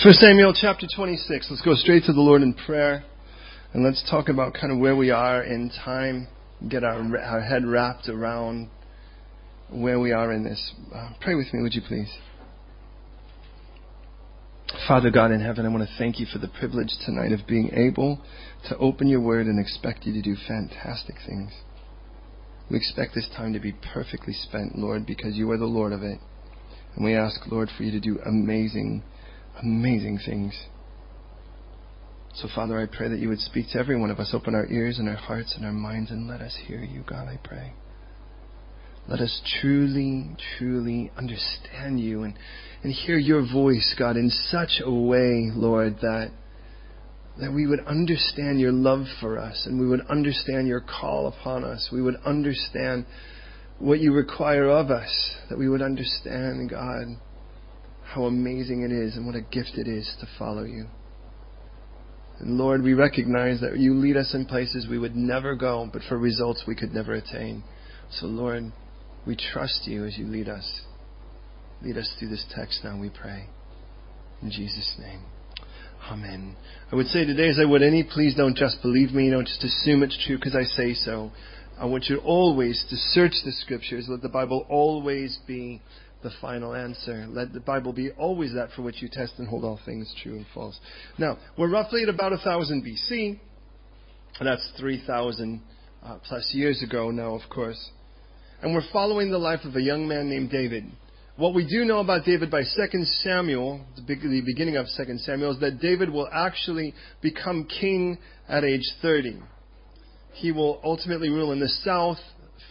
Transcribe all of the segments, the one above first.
First Samuel chapter 26. Let's go straight to the Lord in prayer and let's talk about kind of where we are in time, get our, our head wrapped around where we are in this. Uh, pray with me, would you please? Father God in heaven, I want to thank you for the privilege tonight of being able to open your word and expect you to do fantastic things. We expect this time to be perfectly spent, Lord, because you are the Lord of it. And we ask, Lord, for you to do amazing amazing things. So, Father, I pray that you would speak to every one of us. Open our ears and our hearts and our minds and let us hear you, God, I pray. Let us truly, truly understand you and, and hear your voice, God, in such a way, Lord, that, that we would understand your love for us and we would understand your call upon us. We would understand what you require of us, that we would understand, God, how amazing it is and what a gift it is to follow you. And Lord, we recognize that you lead us in places we would never go, but for results we could never attain. So, Lord, we trust you as you lead us. Lead us through this text now, we pray. In Jesus' name. Amen. I would say today, as I would any, please don't just believe me, don't just assume it's true because I say so. I want you always to search the scriptures. Let the Bible always be the final answer. Let the Bible be always that for which you test and hold all things true and false. Now, we're roughly at about 1000 BC, that's 3000 uh, plus years ago now, of course. And we're following the life of a young man named David. What we do know about David by 2 Samuel, the beginning of 2 Samuel, is that David will actually become king at age 30. He will ultimately rule in the south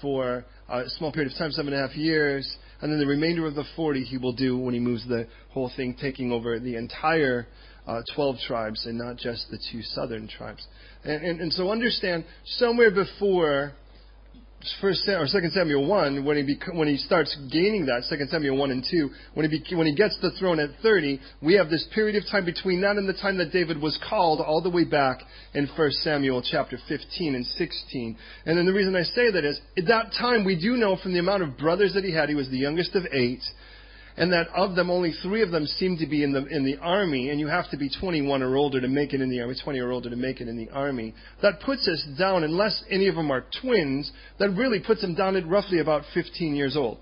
for a small period of time, seven and a half years, and then the remainder of the 40 he will do when he moves the whole thing, taking over the entire uh, 12 tribes and not just the two southern tribes. And, and, and so understand, somewhere before First or Second Samuel one, when he bec- when he starts gaining that, Second Samuel one and two, when he when he gets the throne at thirty, we have this period of time between that and the time that David was called, all the way back in First Samuel chapter fifteen and sixteen. And then the reason I say that is, at that time we do know from the amount of brothers that he had, he was the youngest of eight and that of them only three of them seem to be in the in the army, and you have to be 21 or older to make it in the army, 20 or older to make it in the army. That puts us down, unless any of them are twins, that really puts them down at roughly about 15 years old.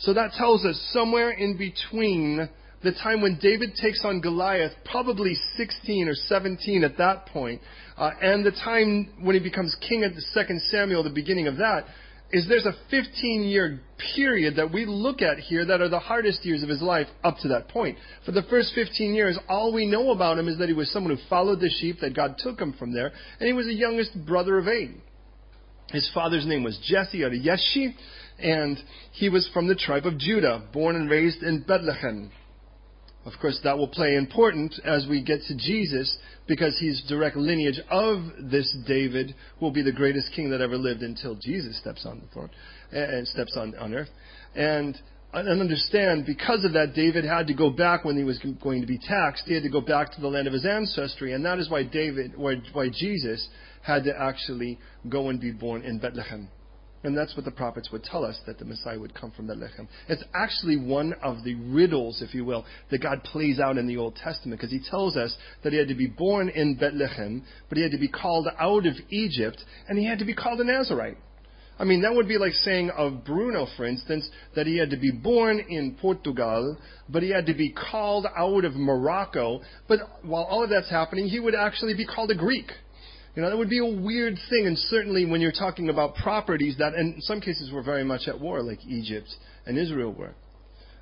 So that tells us somewhere in between the time when David takes on Goliath, probably 16 or 17 at that point, uh, and the time when he becomes king at the second Samuel, the beginning of that, is there's a 15 year period that we look at here that are the hardest years of his life up to that point. For the first 15 years, all we know about him is that he was someone who followed the sheep, that God took him from there, and he was the youngest brother of eight. His father's name was Jesse or Yeshi, and he was from the tribe of Judah, born and raised in Bethlehem. Of course, that will play important as we get to Jesus because he's direct lineage of this David will be the greatest king that ever lived until Jesus steps on the throne eh, and steps on, on earth. And, and understand, because of that, David had to go back when he was going to be taxed. He had to go back to the land of his ancestry. And that is why David, why, why Jesus had to actually go and be born in Bethlehem. And that's what the prophets would tell us that the Messiah would come from Bethlehem. It's actually one of the riddles, if you will, that God plays out in the Old Testament because he tells us that he had to be born in Bethlehem, but he had to be called out of Egypt, and he had to be called a Nazarite. I mean, that would be like saying of Bruno, for instance, that he had to be born in Portugal, but he had to be called out of Morocco. But while all of that's happening, he would actually be called a Greek. You know, that would be a weird thing, and certainly when you're talking about properties that, in some cases, were very much at war, like Egypt and Israel were.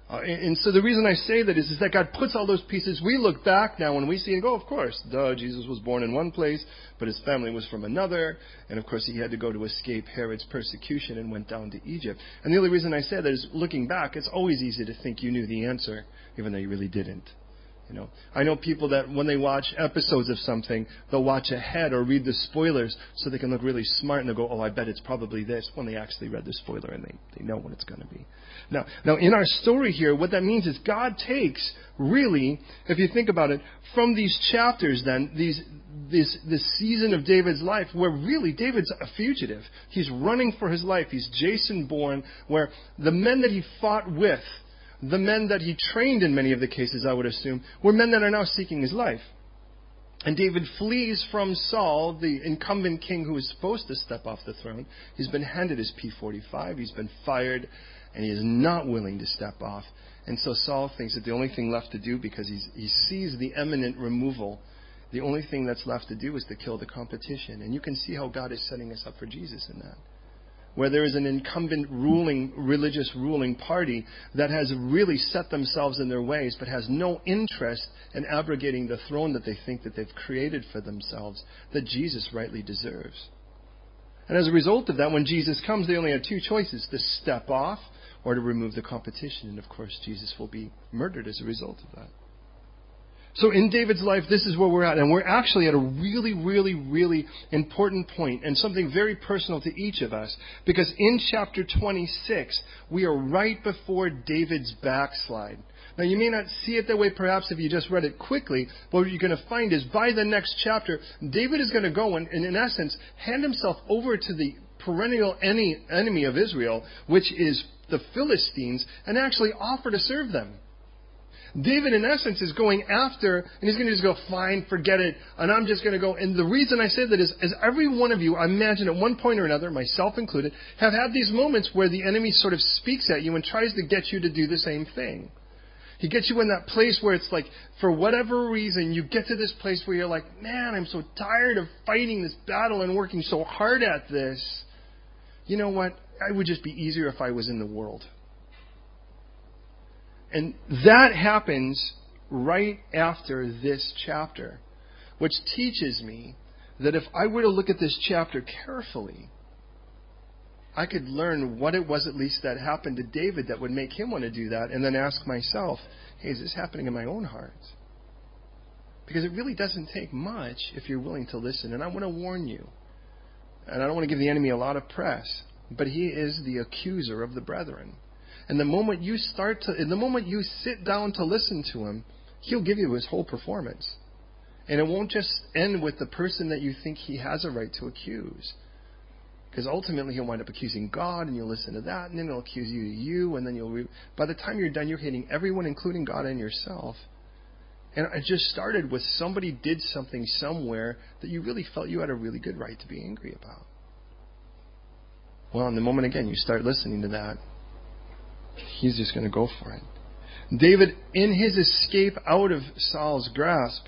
Uh, and, and, so the reason I say that is, is that God puts all those pieces. We look back now and we see and go, of course, duh, Jesus was born in one place, but his family was from another, and of course he had to go to escape Herod's persecution and went down to Egypt. And the only reason I say that is, looking back, it's always easy to think you knew the answer, even though you really didn't. You know, I know people that when they watch episodes of something, they'll watch ahead or read the spoilers so they can look really smart and they'll go, "Oh, I bet it's probably this." When they actually read the spoiler and they they know what it's going to be. Now, now in our story here, what that means is God takes really, if you think about it, from these chapters, then these this this season of David's life, where really David's a fugitive. He's running for his life. He's Jason Bourne, where the men that he fought with the men that he trained in many of the cases, I would assume, were men that are now seeking his life. And David flees from Saul, the incumbent king who is supposed to step off the throne. He's been handed his P45, he's been fired, and he is not willing to step off. And so Saul thinks that the only thing left to do, because he sees the imminent removal, the only thing that's left to do is to kill the competition. And you can see how God is setting us up for Jesus in that where there is an incumbent ruling, religious ruling party that has really set themselves in their ways but has no interest in abrogating the throne that they think that they've created for themselves that Jesus rightly deserves. And as a result of that, when Jesus comes, they only have two choices to step off or to remove the competition. And of course, Jesus will be murdered as a result of that. So in David's life, this is where we're at. And we're actually at a really, really, really important point and something very personal to each of us. Because in chapter 26, we are right before David's backslide. Now you may not see it that way perhaps if you just read it quickly, but what you're going to find is by the next chapter, David is going to go and, and in essence, hand himself over to the perennial enemy of Israel, which is the Philistines, and actually offer to serve them. David, in essence, is going after, and he's going to just go, fine, forget it, and I'm just going to go. And the reason I say that is, is every one of you, I imagine at one point or another, myself included, have had these moments where the enemy sort of speaks at you and tries to get you to do the same thing. He gets you in that place where it's like, for whatever reason, you get to this place where you're like, man, I'm so tired of fighting this battle and working so hard at this. You know what? It would just be easier if I was in the world. And that happens right after this chapter, which teaches me that if I were to look at this chapter carefully, I could learn what it was at least that happened to David that would make him want to do that, and then ask myself, hey, is this happening in my own heart? Because it really doesn't take much if you're willing to listen. And I want to warn you, and I don't want to give the enemy a lot of press, but he is the accuser of the brethren. And the moment you start to, and the moment you sit down to listen to him, he'll give you his whole performance. And it won't just end with the person that you think he has a right to accuse. Because ultimately he'll wind up accusing God, and you'll listen to that, and then he'll accuse you to you, and then you'll. Re- By the time you're done, you're hitting everyone, including God and yourself. And it just started with somebody did something somewhere that you really felt you had a really good right to be angry about. Well, in the moment again you start listening to that, he's just going to go for it. David, in his escape out of Saul's grasp,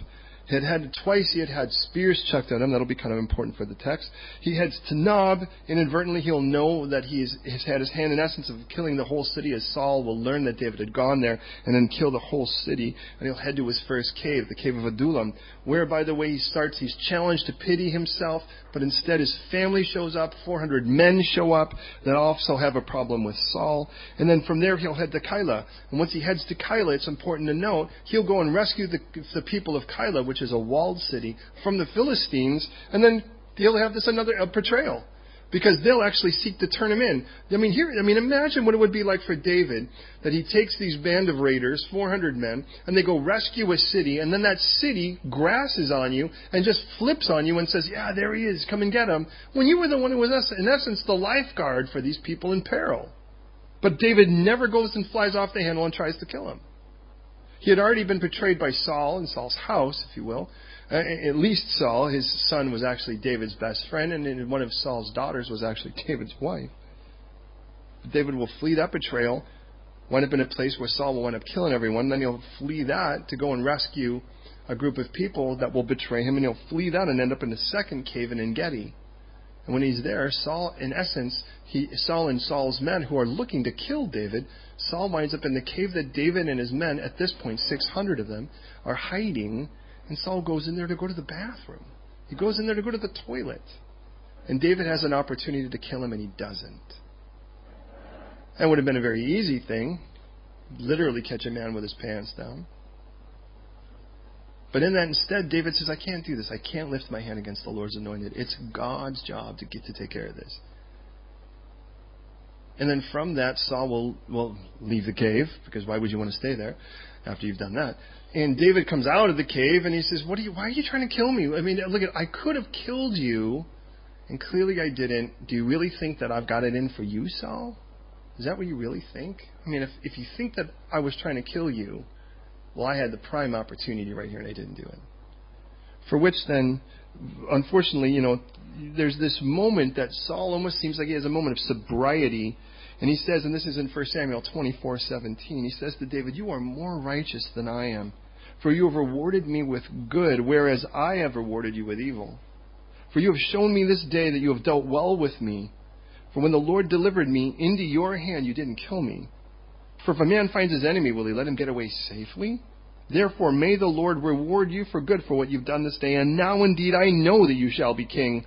had had twice he had had spears chucked at him. That'll be kind of important for the text. He heads to Nob. Inadvertently, he'll know that he's, he's had his hand in essence of killing the whole city, as Saul will learn that David had gone there and then kill the whole city. And he'll head to his first cave, the cave of Adullam, where, by the way, he starts. He's challenged to pity himself, but instead his family shows up. 400 men show up that also have a problem with Saul. And then from there, he'll head to Keilah. And once he heads to Keilah, it's important to note he'll go and rescue the, the people of Keilah, which is a walled city, from the Philistines, and then he'll have this another betrayal. Because they'll actually seek to turn him in. I mean, here, I mean, imagine what it would be like for David that he takes these band of raiders, 400 men, and they go rescue a city, and then that city grasses on you and just flips on you and says, "Yeah, there he is, come and get him." When you were the one who was, in essence, the lifeguard for these people in peril. But David never goes and flies off the handle and tries to kill him. He had already been betrayed by Saul in Saul's house, if you will. Uh, at least Saul, his son, was actually David's best friend, and one of Saul's daughters was actually David's wife. David will flee that betrayal, wind up in a place where Saul will wind up killing everyone. Then he'll flee that to go and rescue a group of people that will betray him, and he'll flee that and end up in the second cave in Engedi. And when he's there, Saul, in essence, he, Saul and Saul's men who are looking to kill David, Saul winds up in the cave that David and his men, at this point, 600 of them, are hiding. And Saul goes in there to go to the bathroom. He goes in there to go to the toilet. And David has an opportunity to kill him, and he doesn't. That would have been a very easy thing. Literally catch a man with his pants down. But in that instead, David says, I can't do this. I can't lift my hand against the Lord's anointed. It's God's job to get to take care of this. And then from that, Saul will, will leave the cave, because why would you want to stay there after you've done that? And David comes out of the cave and he says, What are you, why are you trying to kill me? I mean, look at, I could have killed you, and clearly I didn't. Do you really think that I've got it in for you, Saul? Is that what you really think? I mean, if, if you think that I was trying to kill you, well, I had the prime opportunity right here and I didn't do it. For which then, unfortunately, you know, there's this moment that Saul almost seems like he has a moment of sobriety. And he says, and this is in 1 Samuel 24:17, he says to David, You are more righteous than I am, for you have rewarded me with good, whereas I have rewarded you with evil. For you have shown me this day that you have dealt well with me. For when the Lord delivered me into your hand, you didn't kill me. For if a man finds his enemy, will he let him get away safely? Therefore, may the Lord reward you for good for what you've done this day. And now indeed I know that you shall be king,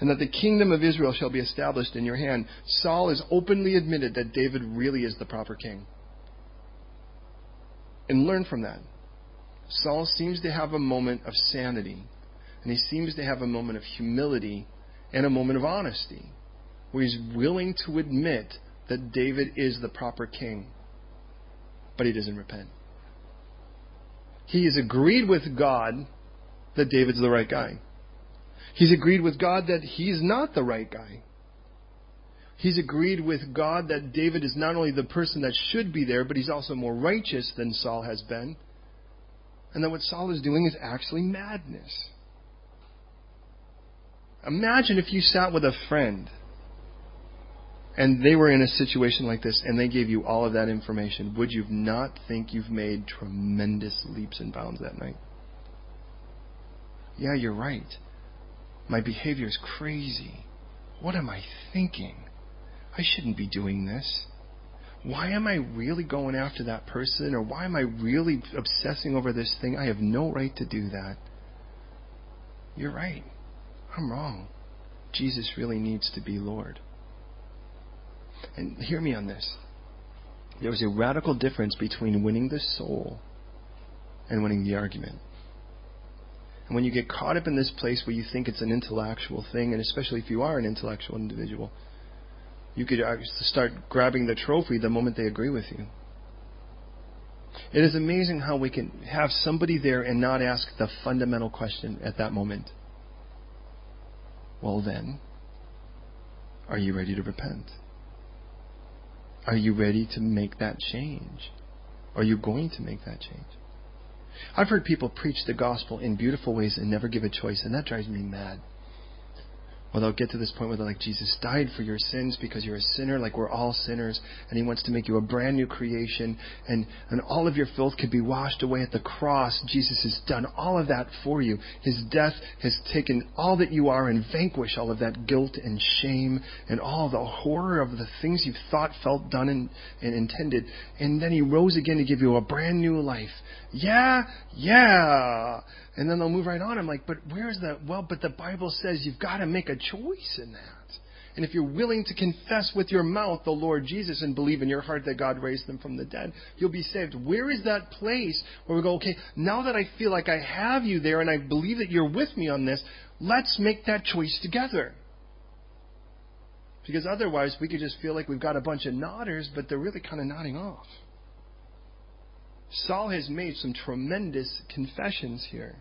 and that the kingdom of Israel shall be established in your hand. Saul has openly admitted that David really is the proper king. And learn from that. Saul seems to have a moment of sanity, and he seems to have a moment of humility and a moment of honesty, where he's willing to admit that David is the proper king, but he doesn't repent. He has agreed with God that David's the right guy. He's agreed with God that he's not the right guy. He's agreed with God that David is not only the person that should be there, but he's also more righteous than Saul has been. And that what Saul is doing is actually madness. Imagine if you sat with a friend and they were in a situation like this and they gave you all of that information, would you not think you've made tremendous leaps and bounds that night? Yeah, you're right. My behavior is crazy. What am I thinking? I shouldn't be doing this. Why am I really going after that person? Or why am I really obsessing over this thing? I have no right to do that. You're right. I'm wrong. Jesus really needs to be Lord. And hear me on this. There is a radical difference between winning the soul and winning the argument. And when you get caught up in this place where you think it's an intellectual thing, and especially if you are an intellectual individual, you could start grabbing the trophy the moment they agree with you. It is amazing how we can have somebody there and not ask the fundamental question at that moment. Well, then, are you ready to repent? Are you ready to make that change? Are you going to make that change? I've heard people preach the gospel in beautiful ways and never give a choice, and that drives me mad. Well, they'll get to this point where they're like, Jesus died for your sins because you're a sinner, like we're all sinners, and He wants to make you a brand new creation, and, and all of your filth could be washed away at the cross. Jesus has done all of that for you. His death has taken all that you are and vanquished all of that guilt and shame and all the horror of the things you've thought, felt, done, and, and intended. And then He rose again to give you a brand new life. Yeah, yeah. And then they'll move right on. I'm like, but where's that? Well, but the Bible says you've got to make a choice in that. And if you're willing to confess with your mouth the Lord Jesus and believe in your heart that God raised them from the dead, you'll be saved. Where is that place where we go, okay, now that I feel like I have you there and I believe that you're with me on this, let's make that choice together. Because otherwise, we could just feel like we've got a bunch of nodders, but they're really kind of nodding off. Saul has made some tremendous confessions here.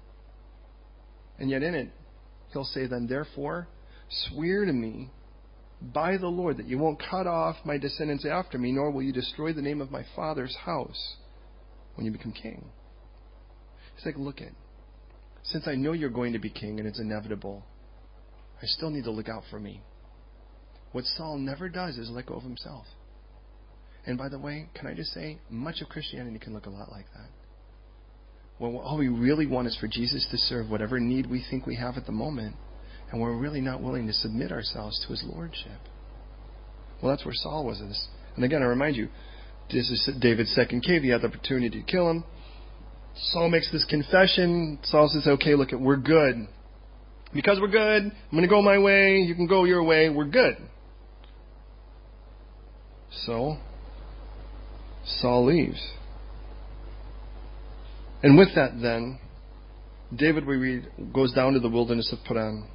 And yet, in it, he'll say, Then therefore, swear to me by the Lord that you won't cut off my descendants after me, nor will you destroy the name of my father's house when you become king. He's like, Look it. Since I know you're going to be king and it's inevitable, I still need to look out for me. What Saul never does is let go of himself. And by the way, can I just say, much of Christianity can look a lot like that. Well, all we really want is for Jesus to serve whatever need we think we have at the moment, and we're really not willing to submit ourselves to his lordship. Well, that's where Saul was. This. And again, I remind you, this is David's second cave. He had the opportunity to kill him. Saul makes this confession. Saul says, okay, look, we're good. Because we're good, I'm going to go my way. You can go your way. We're good. So, Saul leaves. And with that, then, David, we read, goes down to the wilderness of Paran.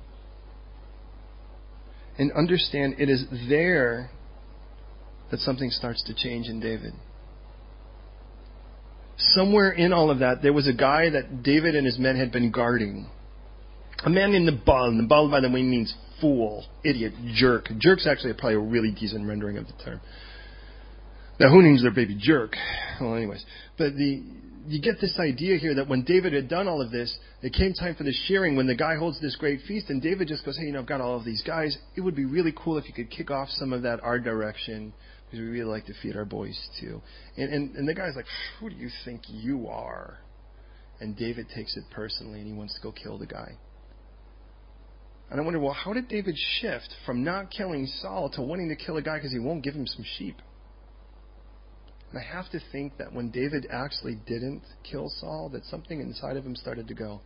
And understand it is there that something starts to change in David. Somewhere in all of that, there was a guy that David and his men had been guarding. A man named Nabal. Nabal, by the way, means fool, idiot, jerk. Jerk's actually probably a really decent rendering of the term. Now, who names their baby jerk? Well, anyways, but the you get this idea here that when David had done all of this, it came time for the shearing when the guy holds this great feast, and David just goes, "Hey, you know, I've got all of these guys. It would be really cool if you could kick off some of that our direction because we really like to feed our boys too." And and, and the guy's like, "Who do you think you are?" And David takes it personally, and he wants to go kill the guy. And I wonder, well, how did David shift from not killing Saul to wanting to kill a guy because he won't give him some sheep? And I have to think that when David actually didn't kill Saul, that something inside of him started to go,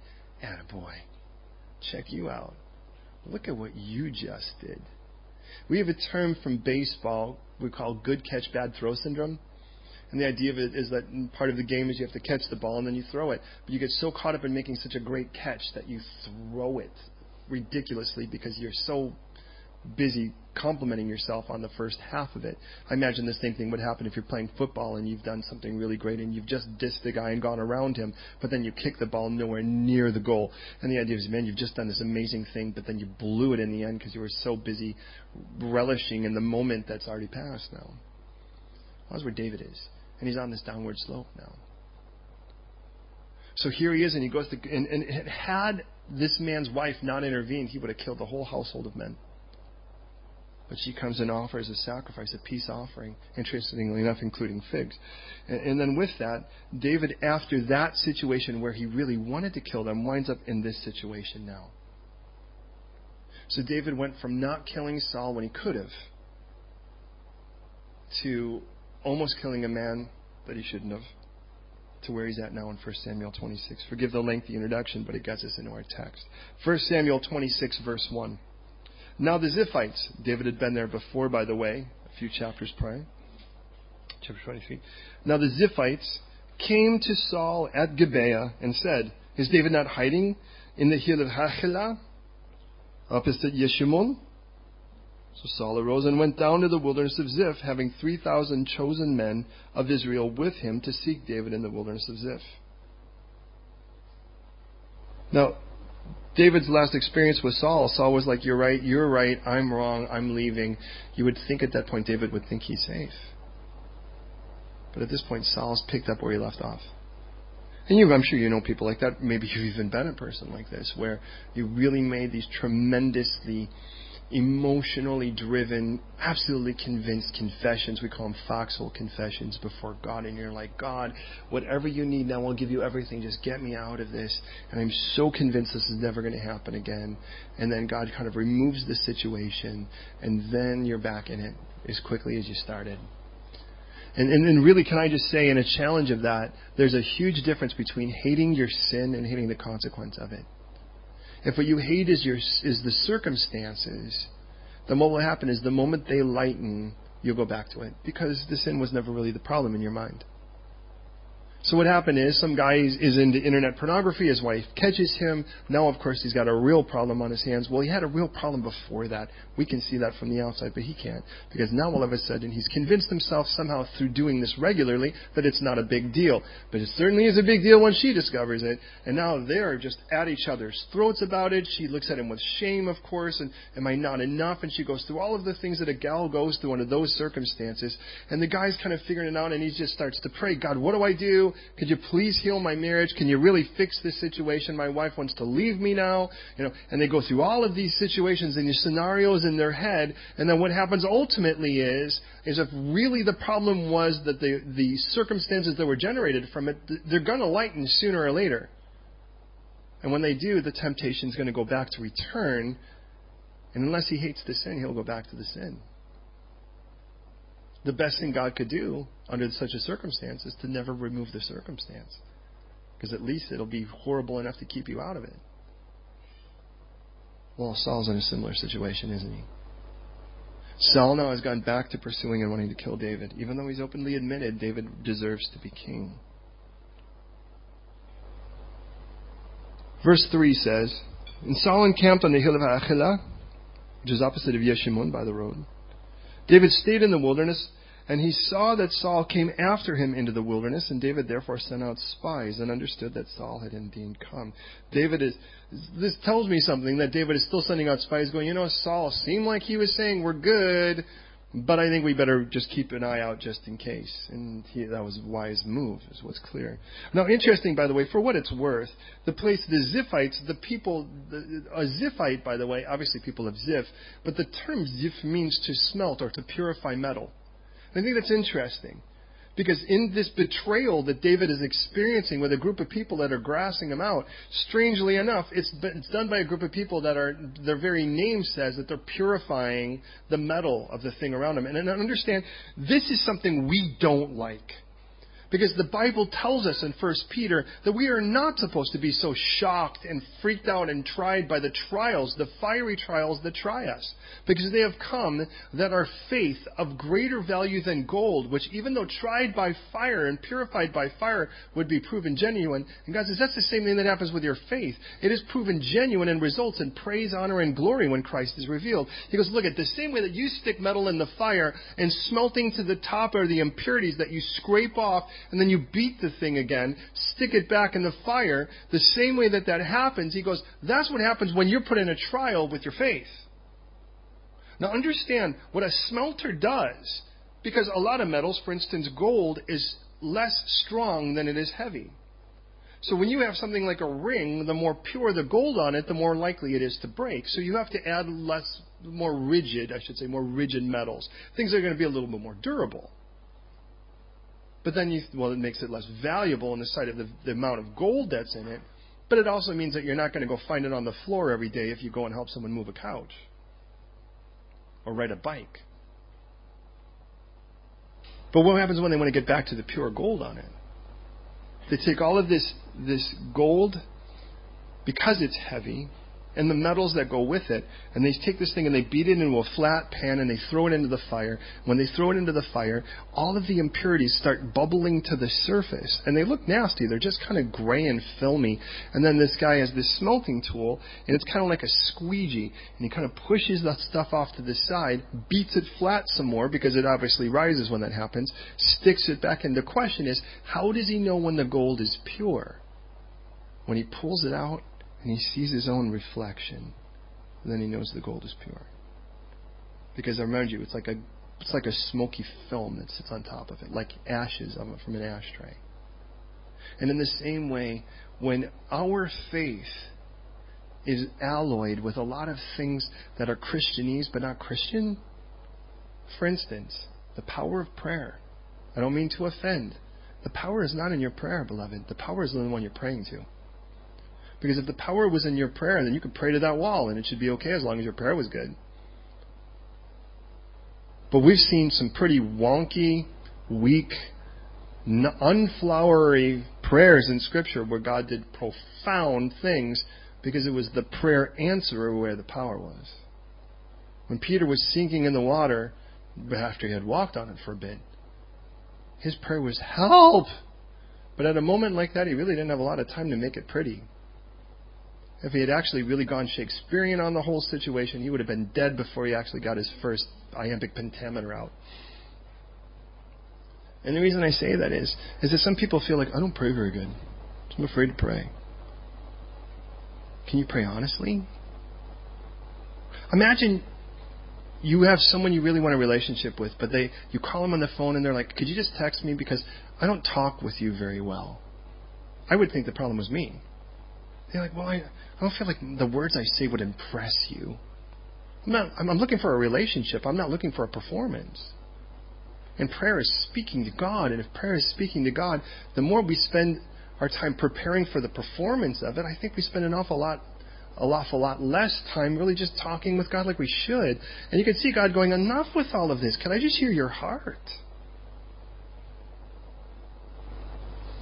boy, check you out. Look at what you just did. We have a term from baseball we call good catch, bad throw syndrome. And the idea of it is that part of the game is you have to catch the ball and then you throw it. But you get so caught up in making such a great catch that you throw it ridiculously because you're so busy complimenting yourself on the first half of it. I imagine the same thing would happen if you're playing football and you've done something really great and you've just dissed the guy and gone around him, but then you kick the ball nowhere near the goal. And the idea is, man, you've just done this amazing thing, but then you blew it in the end because you were so busy relishing in the moment that's already passed now. Well, that's where David is. And he's on this downward slope now. So here he is, and he goes to, and, and had this man's wife not intervened, he would have killed the whole household of men. But she comes and offers a sacrifice, a peace offering, interestingly enough, including figs. And, and then with that, David, after that situation where he really wanted to kill them, winds up in this situation now. So David went from not killing Saul when he could have to almost killing a man that he shouldn't have to where he's at now in 1 Samuel 26. Forgive the lengthy introduction, but it gets us into our text. 1 Samuel 26, verse 1. Now the Ziphites, David had been there before, by the way, a few chapters prior. Chapter 23. Now the Ziphites came to Saul at Gibeah and said, Is David not hiding in the hill of Hachilah, opposite Yeshimon? So Saul arose and went down to the wilderness of Ziph, having 3,000 chosen men of Israel with him to seek David in the wilderness of Ziph. Now, David's last experience with Saul, Saul was like, You're right, you're right, I'm wrong, I'm leaving. You would think at that point David would think he's safe. But at this point, Saul's picked up where he left off. And you, I'm sure you know people like that. Maybe you've even been a person like this, where you really made these tremendously emotionally driven, absolutely convinced confessions. We call them foxhole confessions before God. And you're like, God, whatever you need now, I'll give you everything. Just get me out of this. And I'm so convinced this is never going to happen again. And then God kind of removes the situation, and then you're back in it as quickly as you started. And, and, and really, can I just say, in a challenge of that, there's a huge difference between hating your sin and hating the consequence of it. If what you hate is your is the circumstances, then what will happen is the moment they lighten, you'll go back to it because the sin was never really the problem in your mind. So what happened is some guy is into internet pornography. His wife catches him. Now, of course, he's got a real problem on his hands. Well, he had a real problem before that. We can see that from the outside, but he can't because now all of a sudden he's convinced himself somehow through doing this regularly that it's not a big deal. But it certainly is a big deal when she discovers it. And now they're just at each other's throats about it. She looks at him with shame, of course, and am I not enough? And she goes through all of the things that a gal goes through under those circumstances. And the guy's kind of figuring it out, and he just starts to pray, God, what do I do? Could you please heal my marriage? Can you really fix this situation? My wife wants to leave me now. You know, and they go through all of these situations and these scenarios in their head. And then what happens ultimately is, is if really the problem was that the, the circumstances that were generated from it, they're going to lighten sooner or later. And when they do, the temptation is going to go back to return. And unless he hates the sin, he'll go back to the sin the best thing God could do under such a circumstance is to never remove the circumstance. Because at least it'll be horrible enough to keep you out of it. Well, Saul's in a similar situation, isn't he? Saul now has gone back to pursuing and wanting to kill David, even though he's openly admitted David deserves to be king. Verse 3 says, And Saul encamped on the hill of Achilah, which is opposite of Yeshimon by the road. David stayed in the wilderness, and he saw that Saul came after him into the wilderness, and David therefore sent out spies and understood that Saul had indeed come. David is, this tells me something that David is still sending out spies going, you know, Saul seemed like he was saying, we're good, But I think we better just keep an eye out just in case. And he, that was a wise move, is what's clear. Now, interesting, by the way, for what it's worth, the place, the Ziphites, the people, the, a Ziphite, by the way, obviously people of Ziph, but the term Ziph means to smelt or to purify metal. I think that's interesting. Because in this betrayal that David is experiencing with a group of people that are grassing him out, strangely enough, it's, it's done by a group of people that are, their very name says that they're purifying the metal of the thing around them. And and understand, this is something we don't like. Because the Bible tells us in 1 Peter that we are not supposed to be so shocked and freaked out and tried by the trials, the fiery trials that try us. Because they have come that our faith of greater value than gold, which even though tried by fire and purified by fire would be proven genuine. And God says that's the same thing that happens with your faith. It is proven genuine and results in praise, honor, and glory when Christ is revealed. He goes, look at the same way that you stick metal in the fire and smelting to the top are the impurities that you scrape off and then you beat the thing again, stick it back in the fire, the same way that that happens, he goes, that's what happens when you're put in a trial with your faith. Now understand what a smelter does, because a lot of metals, for instance, gold, is less strong than it is heavy. So when you have something like a ring, the more pure the gold on it, the more likely it is to break. So you have to add less, more rigid, I should say, more rigid metals. Things are going to be a little bit more durable. But then you, well, it makes it less valuable in the sight of the, the amount of gold that's in it. But it also means that you're not going to go find it on the floor every day if you go and help someone move a couch or ride a bike. But what happens when they want to get back to the pure gold on it? They take all of this, this gold because it's heavy and the metals that go with it. And they take this thing and they beat it into a flat pan and they throw it into the fire. When they throw it into the fire, all of the impurities start bubbling to the surface. And they look nasty. They're just kind of gray and filmy. And then this guy has this smelting tool and it's kind of like a squeegee. And he kind of pushes that stuff off to the side, beats it flat some more because it obviously rises when that happens, sticks it back in. The question is, how does he know when the gold is pure? When he pulls it out and he sees his own reflection, then he knows the gold is pure. Because I remind you, it's like a it's like a smoky film that sits on top of it, like ashes from an ashtray. And in the same way, when our faith is alloyed with a lot of things that are Christianese but not Christian, for instance, the power of prayer. I don't mean to offend. The power is not in your prayer, beloved. The power is in the one you're praying to. Because if the power was in your prayer, then you could pray to that wall and it should be okay as long as your prayer was good. But we've seen some pretty wonky, weak, unflowery prayers in Scripture where God did profound things because it was the prayer answerer where the power was. When Peter was sinking in the water, after he had walked on it for a bit, his prayer was, Help! But at a moment like that, he really didn't have a lot of time to make it pretty. If he had actually really gone Shakespearean on the whole situation, he would have been dead before he actually got his first iambic pentameter out. And the reason I say that is, is that some people feel like, I don't pray very good. I'm afraid to pray. Can you pray honestly? Imagine you have someone you really want a relationship with, but they you call them on the phone and they're like, "Could you just text me because I don't talk with you very well." I would think the problem was me. They're like, well, I, I don't feel like the words I say would impress you. I'm not. I'm, looking for a relationship. I'm not looking for a performance. And prayer is speaking to God. And if prayer is speaking to God, the more we spend our time preparing for the performance of it, I think we spend an awful lot, a awful lot less time really just talking with God like we should. And you can see God going, enough with all of this. Can I just hear your heart?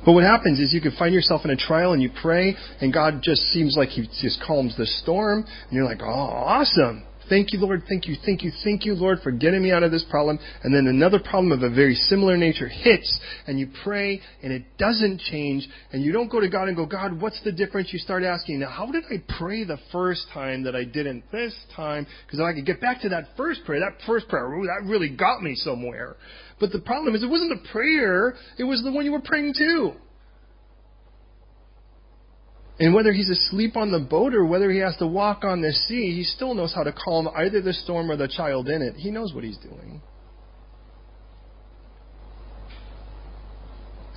But what happens is you can find yourself in a trial and you pray, and God just seems like He just calms the storm, and you're like, oh, awesome. Thank you, Lord. Thank you, thank you, thank you, Lord, for getting me out of this problem. And then another problem of a very similar nature hits, and you pray, and it doesn't change, and you don't go to God and go, God, what's the difference? You start asking, now, how did I pray the first time that I didn't this time? Because if I could get back to that first prayer, that first prayer, ooh, that really got me somewhere. But the problem is, it wasn't the prayer, it was the one you were praying to. And whether he's asleep on the boat or whether he has to walk on the sea, he still knows how to calm either the storm or the child in it. He knows what he's doing.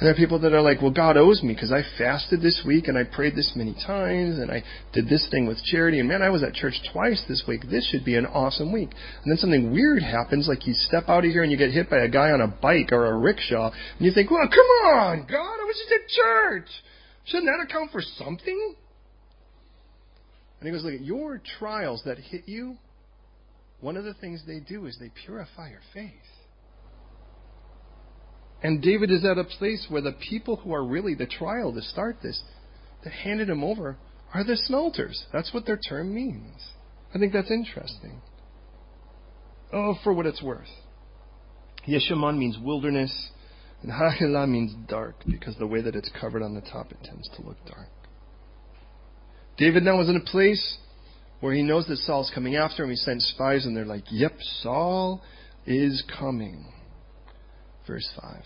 And there are people that are like, well, God owes me because I fasted this week and I prayed this many times and I did this thing with charity. And man, I was at church twice this week. This should be an awesome week. And then something weird happens, like you step out of here and you get hit by a guy on a bike or a rickshaw. And you think, well, come on, God, I was just at church. Shouldn't that account for something? And he goes, look, at your trials that hit you, one of the things they do is they purify your faith. And David is at a place where the people who are really the trial to start this, that handed him over, are the smelters. That's what their term means. I think that's interesting. Oh, for what it's worth. Yeshimon means wilderness, and Hachilah means dark, because the way that it's covered on the top, it tends to look dark. David now is in a place where he knows that Saul's coming after him. He sends spies, and they're like, Yep, Saul is coming. Verse 5.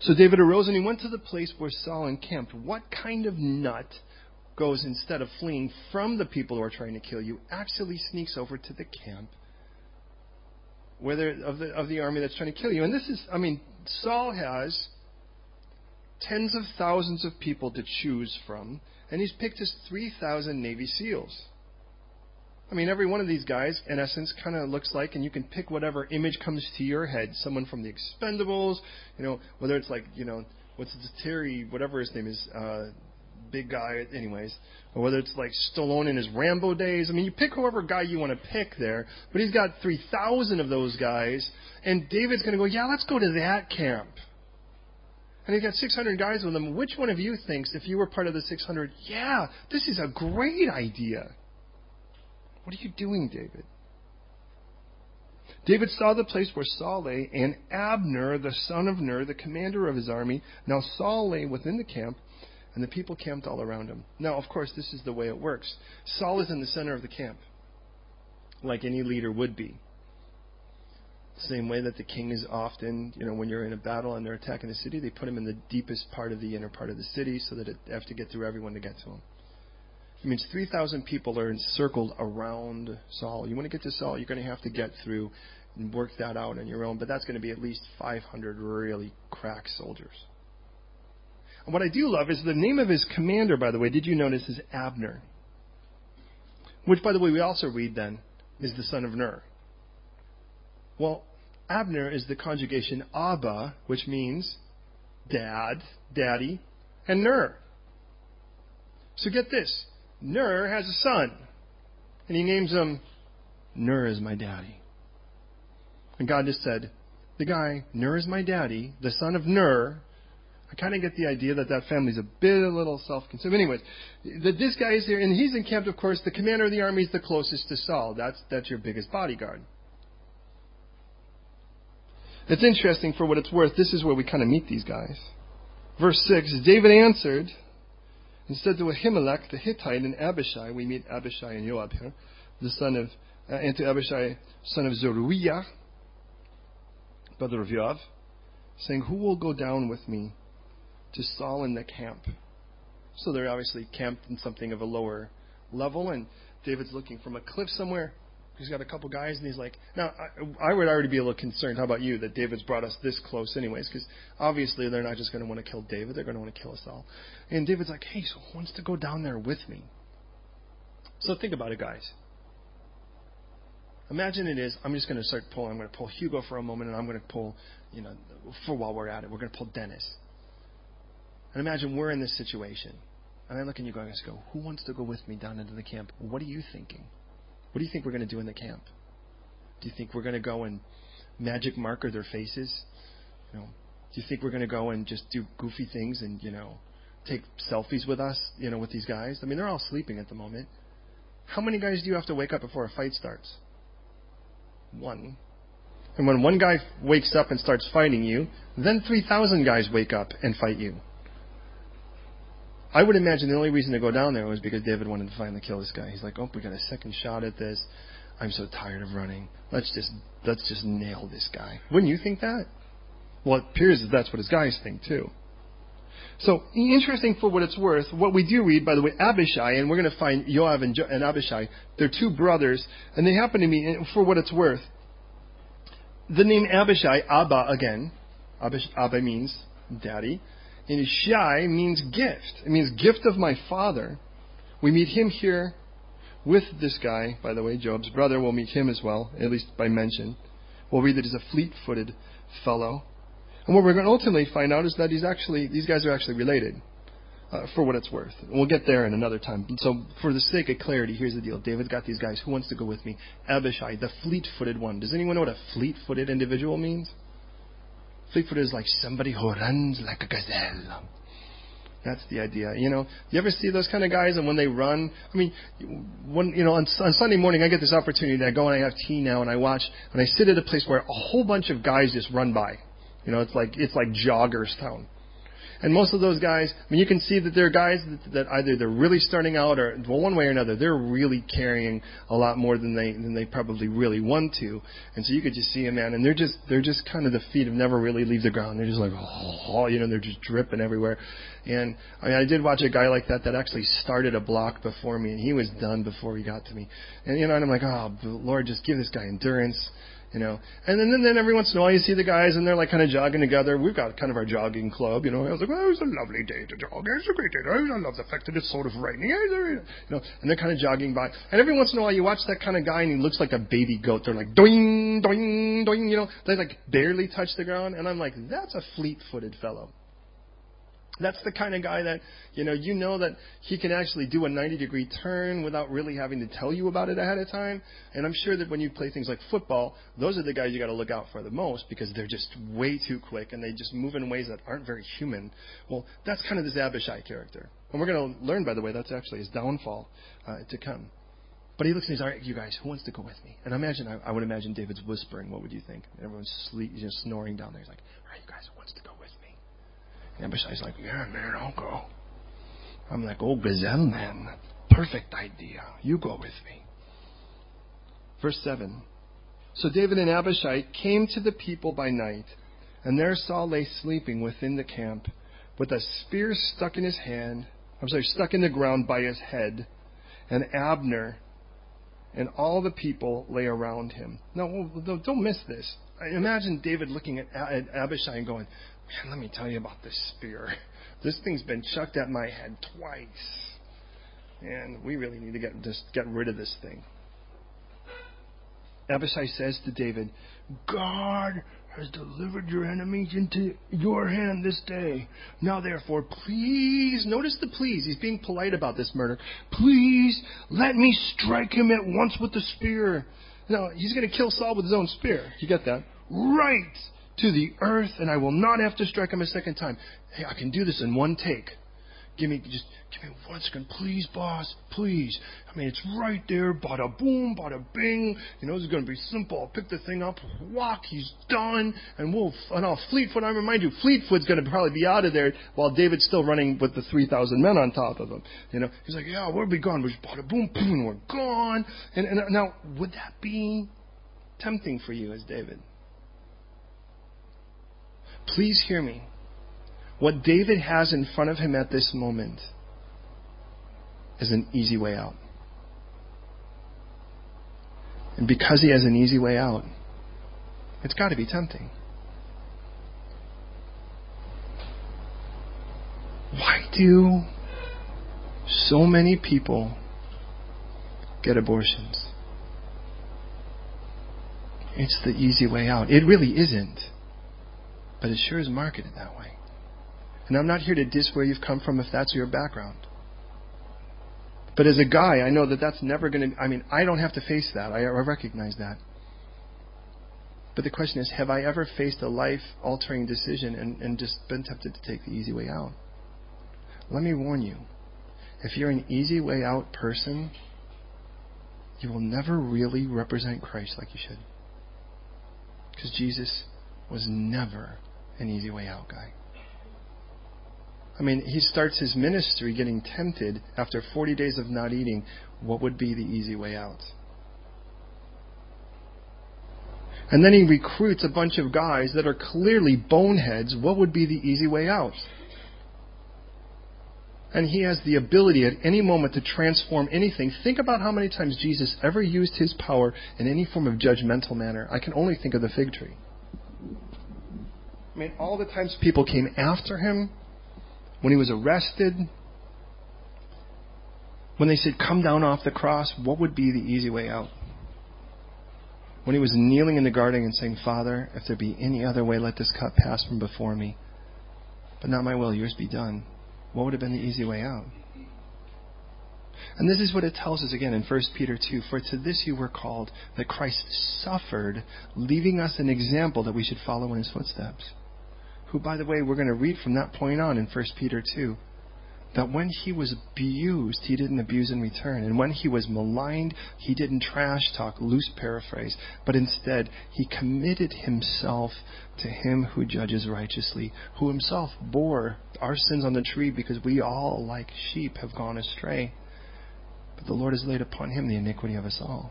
So David arose and he went to the place where Saul encamped. What kind of nut goes instead of fleeing from the people who are trying to kill you, actually sneaks over to the camp whether of the of the army that's trying to kill you? And this is I mean, Saul has tens of thousands of people to choose from, and he's picked his three thousand Navy SEALs. I mean, every one of these guys, in essence, kind of looks like, and you can pick whatever image comes to your head. Someone from the Expendables, you know, whether it's like, you know, what's the Terry, whatever his name is, uh, big guy, anyways, or whether it's like Stallone in his Rambo days. I mean, you pick whoever guy you want to pick there, but he's got 3,000 of those guys, and David's going to go, yeah, let's go to that camp. And he's got 600 guys with him. Which one of you thinks, if you were part of the 600, yeah, this is a great idea? What are you doing, David? David saw the place where Saul lay, and Abner, the son of Ner, the commander of his army. Now Saul lay within the camp, and the people camped all around him. Now, of course, this is the way it works. Saul is in the center of the camp, like any leader would be. Same way that the king is often, you know, when you're in a battle and they're attacking the city, they put him in the deepest part of the inner part of the city so that they have to get through everyone to get to him. It means 3,000 people are encircled around Saul. You want to get to Saul, you're going to have to get through and work that out on your own, but that's going to be at least 500 really crack soldiers. And what I do love is the name of his commander, by the way, did you notice, is Abner? Which, by the way, we also read then is the son of Ner. Well, Abner is the conjugation Abba, which means dad, daddy, and Ner. So get this. Ner has a son, and he names him Ner is my daddy. And God just said, the guy, Ner is my daddy, the son of Ner, I kind of get the idea that that family's a bit a little self-consumed. Anyways, that this guy is here, and he's encamped, of course, the commander of the army is the closest to Saul. That's, that's your biggest bodyguard. It's interesting for what it's worth. This is where we kind of meet these guys. Verse 6 David answered, and said to Ahimelech the Hittite and Abishai, we meet Abishai and Joab here, the son of, uh, and to Abishai, son of Zeruiah, brother of Joab, saying, Who will go down with me to Saul in the camp? So they're obviously camped in something of a lower level, and David's looking from a cliff somewhere. He's got a couple guys, and he's like, now, I, I would already be a little concerned. How about you that David's brought us this close, anyways? Because obviously they're not just going to want to kill David; they're going to want to kill us all. And David's like, hey, so who wants to go down there with me? So think about it, guys. Imagine it is. I'm just going to start pulling. I'm going to pull Hugo for a moment, and I'm going to pull, you know, for while we're at it, we're going to pull Dennis. And imagine we're in this situation, and I look at you guys and go, who wants to go with me down into the camp? What are you thinking? What do you think we're going to do in the camp? Do you think we're going to go and magic marker their faces? You know, do you think we're going to go and just do goofy things and you know take selfies with us? You know, with these guys? I mean, they're all sleeping at the moment. How many guys do you have to wake up before a fight starts? One. And when one guy wakes up and starts fighting you, then 3,000 guys wake up and fight you. I would imagine the only reason to go down there was because David wanted to finally kill this guy. He's like, oh, we got a second shot at this. I'm so tired of running. Let's just let's just nail this guy. Wouldn't you think that? Well, it appears that that's what his guys think too. So interesting for what it's worth. What we do read, by the way, Abishai, and we're going to find Joab and, jo- and Abishai. They're two brothers, and they happen to be, for what it's worth, the name Abishai, Abba again. Abish, Abba means daddy. And Shai means gift. It means gift of my father. We meet him here with this guy, by the way, Joab's brother. We'll meet him as well, at least by mention. We'll read that he's a fleet footed fellow. And what we're going to ultimately find out is that he's actually, these guys are actually related. Uh, for what it's worth. We'll get there in another time. So, for the sake of clarity, here's the deal. David's got these guys. Who wants to go with me? Abishai, the fleet footed one. Does anyone know what a fleet footed individual means? Fleet is like somebody who runs like a gazelle. That's the idea. You know, you ever see those kind of guys and when they run, I mean, when, you know, on, on Sunday morning I get this opportunity to go and I have tea now and I watch and I sit at a place where a whole bunch of guys just run by. You know, it's like, it's like joggers town. And most of those guys, I mean, you can see that they're guys that, that either they're really starting out or, well, one way or another, they're really carrying a lot more than they than they probably really want to. And so you could just see them, man, and they're just they're just kind of the feet have never really leave the ground. They're just like, oh, you know, they're just dripping everywhere. And I mean, I did watch a guy like that that actually started a block before me, and he was done before he got to me. And you know, and I'm like, oh, Lord, just give this guy endurance you know. And then, then every once in a while you see the guys and they're like kind of jogging together. We've got kind of our jogging club, you know. I was like, well, it was a lovely day to jog. It's a great day. I love the fact that it's sort of raining, you know. And they're kind of jogging by. And every once in a while you watch that kind of guy and he looks like a baby goat. They're like doing, doing, doing, you know. They like barely touch the ground. And I'm like, that's a fleet-footed fellow. That's the kind of guy that, you know, you know that he can actually do a 90 degree turn without really having to tell you about it ahead of time. And I'm sure that when you play things like football, those are the guys you got to look out for the most because they're just way too quick and they just move in ways that aren't very human. Well, that's kind of this Abishai character. And we're going to learn, by the way, that's actually his downfall uh, to come. But he looks and he's, all right, you guys, who wants to go with me? And I imagine, I, I would imagine David's whispering. What would you think? And Everyone's sleep, just snoring down there. He's like, all right, you guys, who wants to go with me? Abishai's, like, yeah, man, I'll go. I'm like, oh, gazelle man. Perfect idea. You go with me. Verse 7. So David and Abishai came to the people by night, and there Saul lay sleeping within the camp, with a spear stuck in his hand, I'm sorry, stuck in the ground by his head, and Abner and all the people lay around him. Now, don't miss this. Imagine David looking at Abishai and going, Man, let me tell you about this spear. This thing's been chucked at my head twice. And we really need to get just get rid of this thing. Abishai says to David, God has delivered your enemies into your hand this day. Now therefore, please, notice the please. He's being polite about this murder. Please let me strike him at once with the spear. No, he's going to kill Saul with his own spear. You get that? Right to the earth, and I will not have to strike him a second time. Hey, I can do this in one take. Give me just give me one second, please, boss, please. I mean, it's right there. Bada boom, bada bing. You know, this is going to be simple. I'll pick the thing up, walk. He's done, and we'll. And I'll Fleetfoot. I remind you, Fleetfoot's going to probably be out of there while David's still running with the three thousand men on top of him. You know, he's like, yeah, we'll be gone. We're bada boom, boom, we're gone. And, and now, would that be tempting for you as David? Please hear me. What David has in front of him at this moment is an easy way out. And because he has an easy way out, it's got to be tempting. Why do so many people get abortions? It's the easy way out. It really isn't. But it sure is marketed that way. And I'm not here to diss where you've come from if that's your background. But as a guy, I know that that's never going to, I mean, I don't have to face that. I, I recognize that. But the question is, have I ever faced a life altering decision and, and just been tempted to take the easy way out? Let me warn you if you're an easy way out person, you will never really represent Christ like you should. Because Jesus was never an easy way out guy. I mean, he starts his ministry getting tempted after 40 days of not eating. What would be the easy way out? And then he recruits a bunch of guys that are clearly boneheads. What would be the easy way out? And he has the ability at any moment to transform anything. Think about how many times Jesus ever used his power in any form of judgmental manner. I can only think of the fig tree. I mean, all the times people came after him, when he was arrested, when they said, Come down off the cross, what would be the easy way out? When he was kneeling in the garden and saying, Father, if there be any other way, let this cup pass from before me. But not my will, yours be done. What would have been the easy way out? And this is what it tells us again in 1 Peter 2 For to this you were called, that Christ suffered, leaving us an example that we should follow in his footsteps. Who, by the way, we're going to read from that point on in 1 Peter 2 that when he was abused, he didn't abuse in return. And when he was maligned, he didn't trash talk, loose paraphrase, but instead he committed himself to him who judges righteously, who himself bore our sins on the tree because we all, like sheep, have gone astray. But the Lord has laid upon him the iniquity of us all.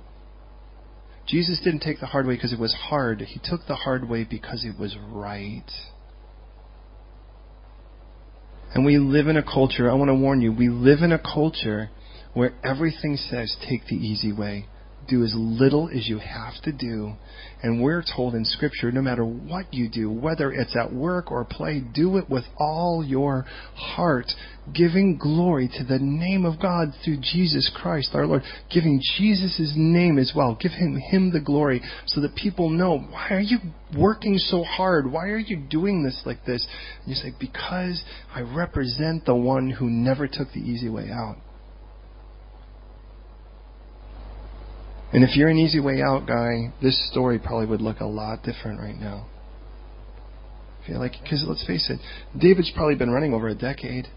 Jesus didn't take the hard way because it was hard. He took the hard way because it was right. And we live in a culture, I want to warn you, we live in a culture where everything says take the easy way do as little as you have to do. And we're told in Scripture, no matter what you do, whether it's at work or play, do it with all your heart, giving glory to the name of God through Jesus Christ our Lord, giving Jesus' name as well, give him, him the glory so that people know, why are you working so hard? Why are you doing this like this? And you say, because I represent the one who never took the easy way out. And if you're an easy way out guy, this story probably would look a lot different right now. feel like, because let's face it, David's probably been running over a decade.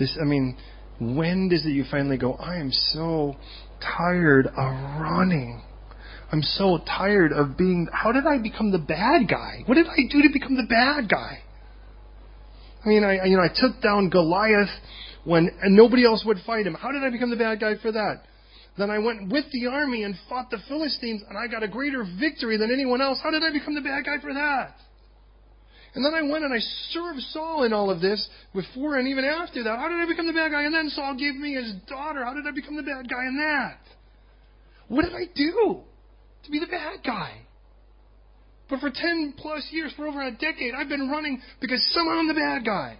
This, I mean, when does it you finally go, I am so tired of running? I'm so tired of being, how did I become the bad guy? What did I do to become the bad guy? I mean, I, you know, I took down Goliath when nobody else would fight him. How did I become the bad guy for that? Then I went with the army and fought the Philistines, and I got a greater victory than anyone else. How did I become the bad guy for that? And then I went and I served Saul in all of this before and even after that. How did I become the bad guy? And then Saul gave me his daughter. How did I become the bad guy in that? What did I do to be the bad guy? But for 10 plus years, for over a decade, I've been running because somehow I'm the bad guy.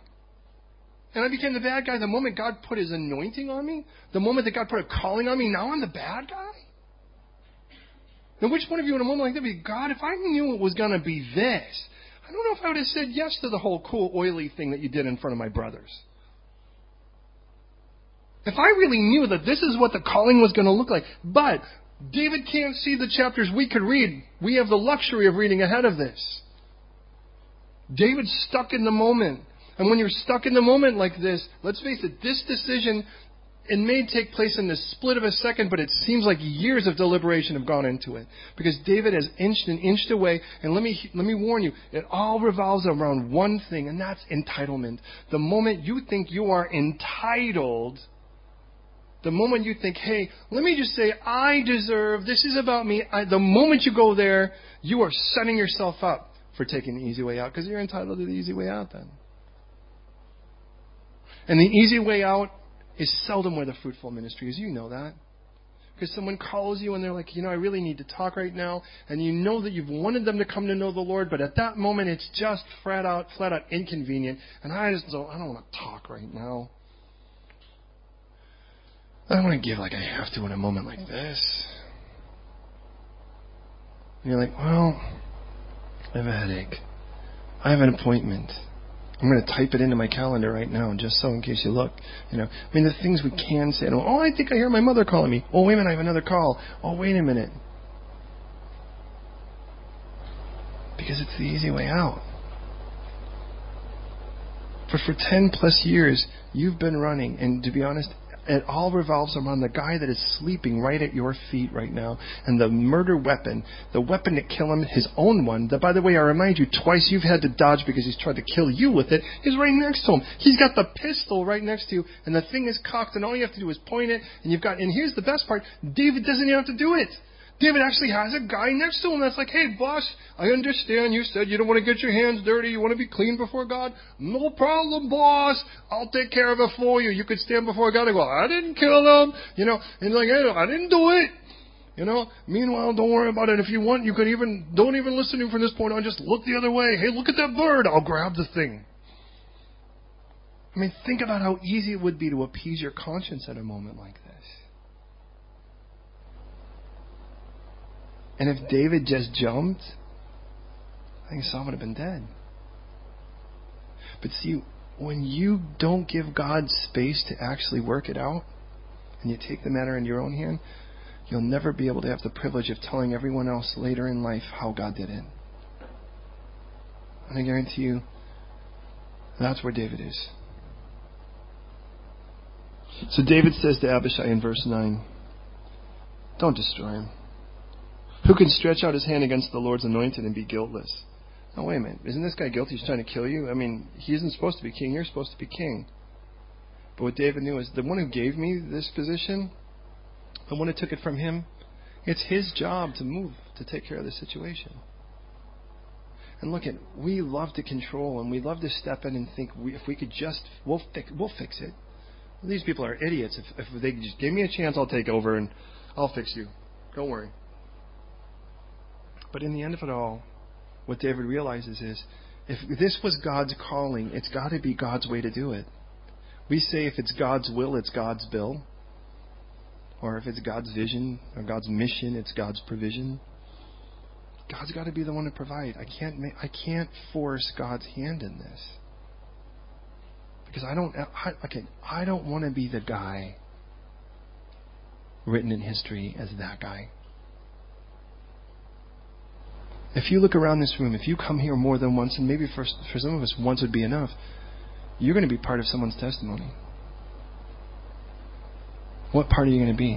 And I became the bad guy the moment God put his anointing on me, the moment that God put a calling on me, now I'm the bad guy? Now, which one of you in a moment like that would be, God, if I knew it was going to be this, I don't know if I would have said yes to the whole cool, oily thing that you did in front of my brothers. If I really knew that this is what the calling was going to look like, but David can't see the chapters we could read. We have the luxury of reading ahead of this. David's stuck in the moment. And when you're stuck in the moment like this, let's face it, this decision, it may take place in the split of a second, but it seems like years of deliberation have gone into it. Because David has inched and inched away, and let me, let me warn you, it all revolves around one thing, and that's entitlement. The moment you think you are entitled, the moment you think, hey, let me just say, I deserve, this is about me, I, the moment you go there, you are setting yourself up for taking the easy way out, because you're entitled to the easy way out then. And the easy way out is seldom where the fruitful ministry is. You know that. Because someone calls you and they're like, you know, I really need to talk right now. And you know that you've wanted them to come to know the Lord, but at that moment it's just flat out, flat out inconvenient. And I just don't, I don't want to talk right now. I don't want to give like I have to in a moment like this. And you're like, well, I have a headache. I have an appointment. I'm going to type it into my calendar right now, just so in case you look. You know, I mean, the things we can say. Oh, I think I hear my mother calling me. Oh, wait a minute, I have another call. Oh, wait a minute. Because it's the easy way out. But for 10 plus years, you've been running, and to be honest, it all revolves around the guy that is sleeping right at your feet right now. And the murder weapon, the weapon to kill him, his own one, that by the way, I remind you, twice you've had to dodge because he's tried to kill you with it, is right next to him. He's got the pistol right next to you, and the thing is cocked, and all you have to do is point it, and you've got, and here's the best part, David doesn't even have to do it. David actually has a guy next to him that's like, hey, boss, I understand you said you don't want to get your hands dirty. You want to be clean before God. No problem, boss. I'll take care of it for you. You could stand before God and go, I didn't kill him. You know, and like, hey, I didn't do it. You know? Meanwhile, don't worry about it. If you want, you can even, don't even listen to him from this point on. Just look the other way. Hey, look at that bird. I'll grab the thing. I mean, think about how easy it would be to appease your conscience at a moment like this. And if David just jumped, I think Saul would have been dead. But see, when you don't give God space to actually work it out, and you take the matter in your own hand, you'll never be able to have the privilege of telling everyone else later in life how God did it. And I guarantee you, that's where David is. So David says to Abishai in verse 9, Don't destroy him. Who can stretch out his hand against the Lord's anointed and be guiltless? Oh, wait a minute. Isn't this guy guilty? He's trying to kill you? I mean, he isn't supposed to be king. You're supposed to be king. But what David knew is the one who gave me this position, the one who took it from him, it's his job to move, to take care of the situation. And look at, we love to control and we love to step in and think we, if we could just, we'll fix, we'll fix it. These people are idiots. If, if they just give me a chance, I'll take over and I'll fix you. Don't worry. But in the end of it all, what David realizes is if this was God's calling, it's got to be God's way to do it. We say if it's God's will, it's God's bill. Or if it's God's vision or God's mission, it's God's provision. God's got to be the one to provide. I can't make, I can't force God's hand in this. Because I don't I, okay, I don't want to be the guy written in history as that guy. If you look around this room, if you come here more than once, and maybe for, for some of us once would be enough, you're going to be part of someone's testimony. What part are you going to be?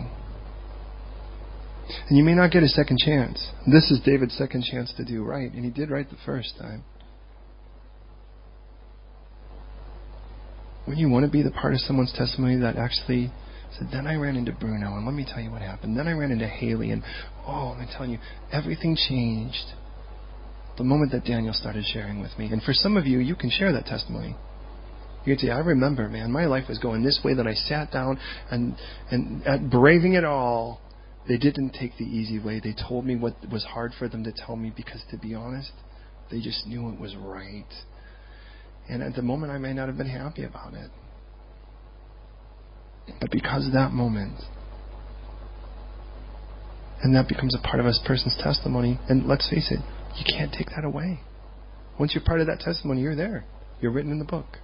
And you may not get a second chance. This is David's second chance to do right, and he did right the first time. When you want to be the part of someone's testimony that actually said, then I ran into Bruno, and let me tell you what happened. Then I ran into Haley, and oh, I'm telling you, everything changed the moment that Daniel started sharing with me. And for some of you, you can share that testimony. You can say, I remember, man, my life was going this way. that I sat down and, and at braving it all, they didn't take the easy way. They told me what was hard for them to tell me because, to be honest, they just knew it was right. And at the moment, I may not have been happy about it. But because of that moment, and that becomes a part of a person's testimony, and let's face it, you can't take that away. Once you're part of that testimony, you're there. You're written in the book.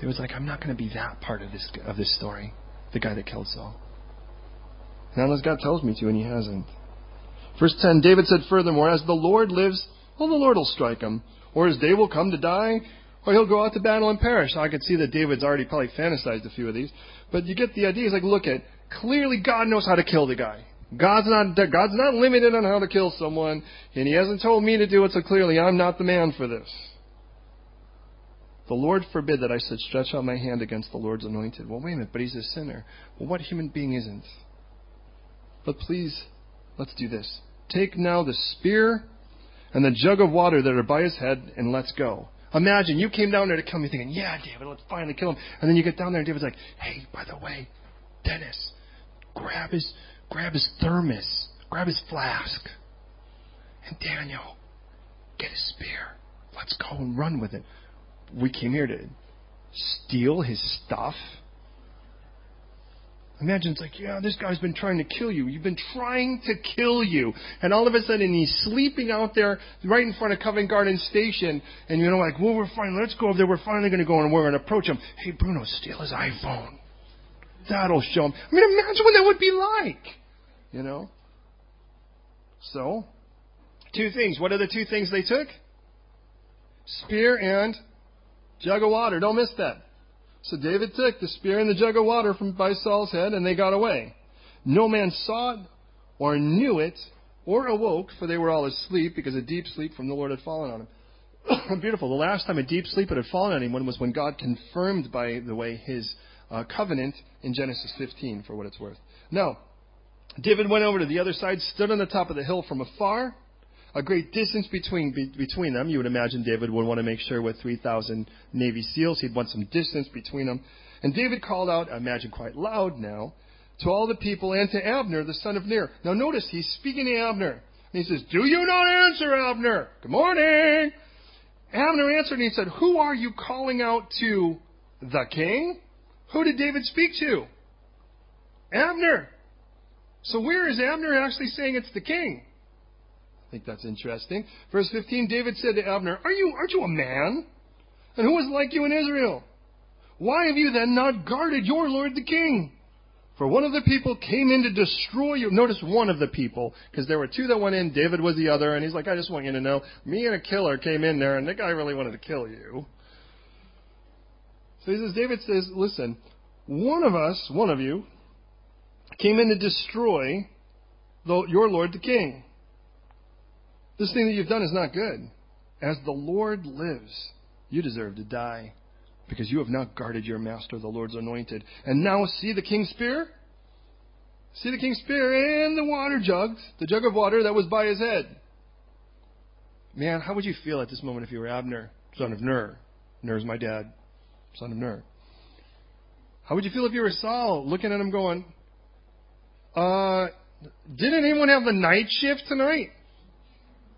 David's like, I'm not going to be that part of this of this story, the guy that killed Saul. Not unless God tells me to, and He hasn't. Verse 10, David said furthermore, As the Lord lives, well, the Lord will strike him. Or his day will come to die, or he'll go out to battle and perish. I could see that David's already probably fantasized a few of these. But you get the idea. He's like, look at, clearly God knows how to kill the guy. God's not God's not limited on how to kill someone, and He hasn't told me to do it. So clearly, I'm not the man for this. The Lord forbid that I should stretch out my hand against the Lord's anointed. Well, wait a minute, but he's a sinner. Well, what human being isn't? But please, let's do this. Take now the spear and the jug of water that are by his head, and let's go. Imagine you came down there to kill me thinking, yeah, David, let's finally kill him. And then you get down there and David's like, hey, by the way, Dennis, grab his grab his thermos, grab his flask. And Daniel, get his spear. Let's go and run with it. We came here to steal his stuff. Imagine it's like, yeah, this guy's been trying to kill you. You've been trying to kill you. And all of a sudden he's sleeping out there right in front of Covent Garden Station. And you know, like, well, we're fine. Let's go over there. We're finally going to go and we're going to approach him. Hey, Bruno, steal his iPhone. That'll show him. I mean, imagine what that would be like. You know? So, two things. What are the two things they took? Spear and jug of water. Don't miss that. So David took the spear and the jug of water from by Saul's head, and they got away. No man saw it or knew it or awoke, for they were all asleep, because a deep sleep from the Lord had fallen on him. Beautiful. The last time a deep sleep had fallen on anyone was when God confirmed, by the way, his uh, covenant in Genesis 15, for what it's worth. Now, David went over to the other side, stood on the top of the hill from afar, a great distance between be, between them. You would imagine David would want to make sure with 3,000 Navy SEALs, he'd want some distance between them. And David called out, I imagine quite loud now, to all the people and to Abner, the son of Ner. Now notice, he's speaking to Abner. And he says, Do you not answer, Abner? Good morning. Abner answered and he said, Who are you calling out to the king? Who did David speak to? Abner. So where is Abner actually saying it's the king? I think that's interesting. Verse 15, David said to Abner, Are you, aren't you a man? And who is like you in Israel? Why have you then not guarded your Lord the king? For one of the people came in to destroy you. Notice one of the people, because there were two that went in. David was the other, and he's like, I just want you to know, me and a killer came in there, and the guy really wanted to kill you. So he says, David says, listen, one of us, one of you, came in to destroy the, your Lord the king. This thing that you've done is not good. As the Lord lives, you deserve to die because you have not guarded your master, the Lord's anointed. And now see the king's spear? See the king's spear and the water jug, the jug of water that was by his head. Man, how would you feel at this moment if you were Abner, son of Ner? Ner's my dad, son of Ner. How would you feel if you were Saul, looking at him going, uh, didn't anyone have the night shift tonight?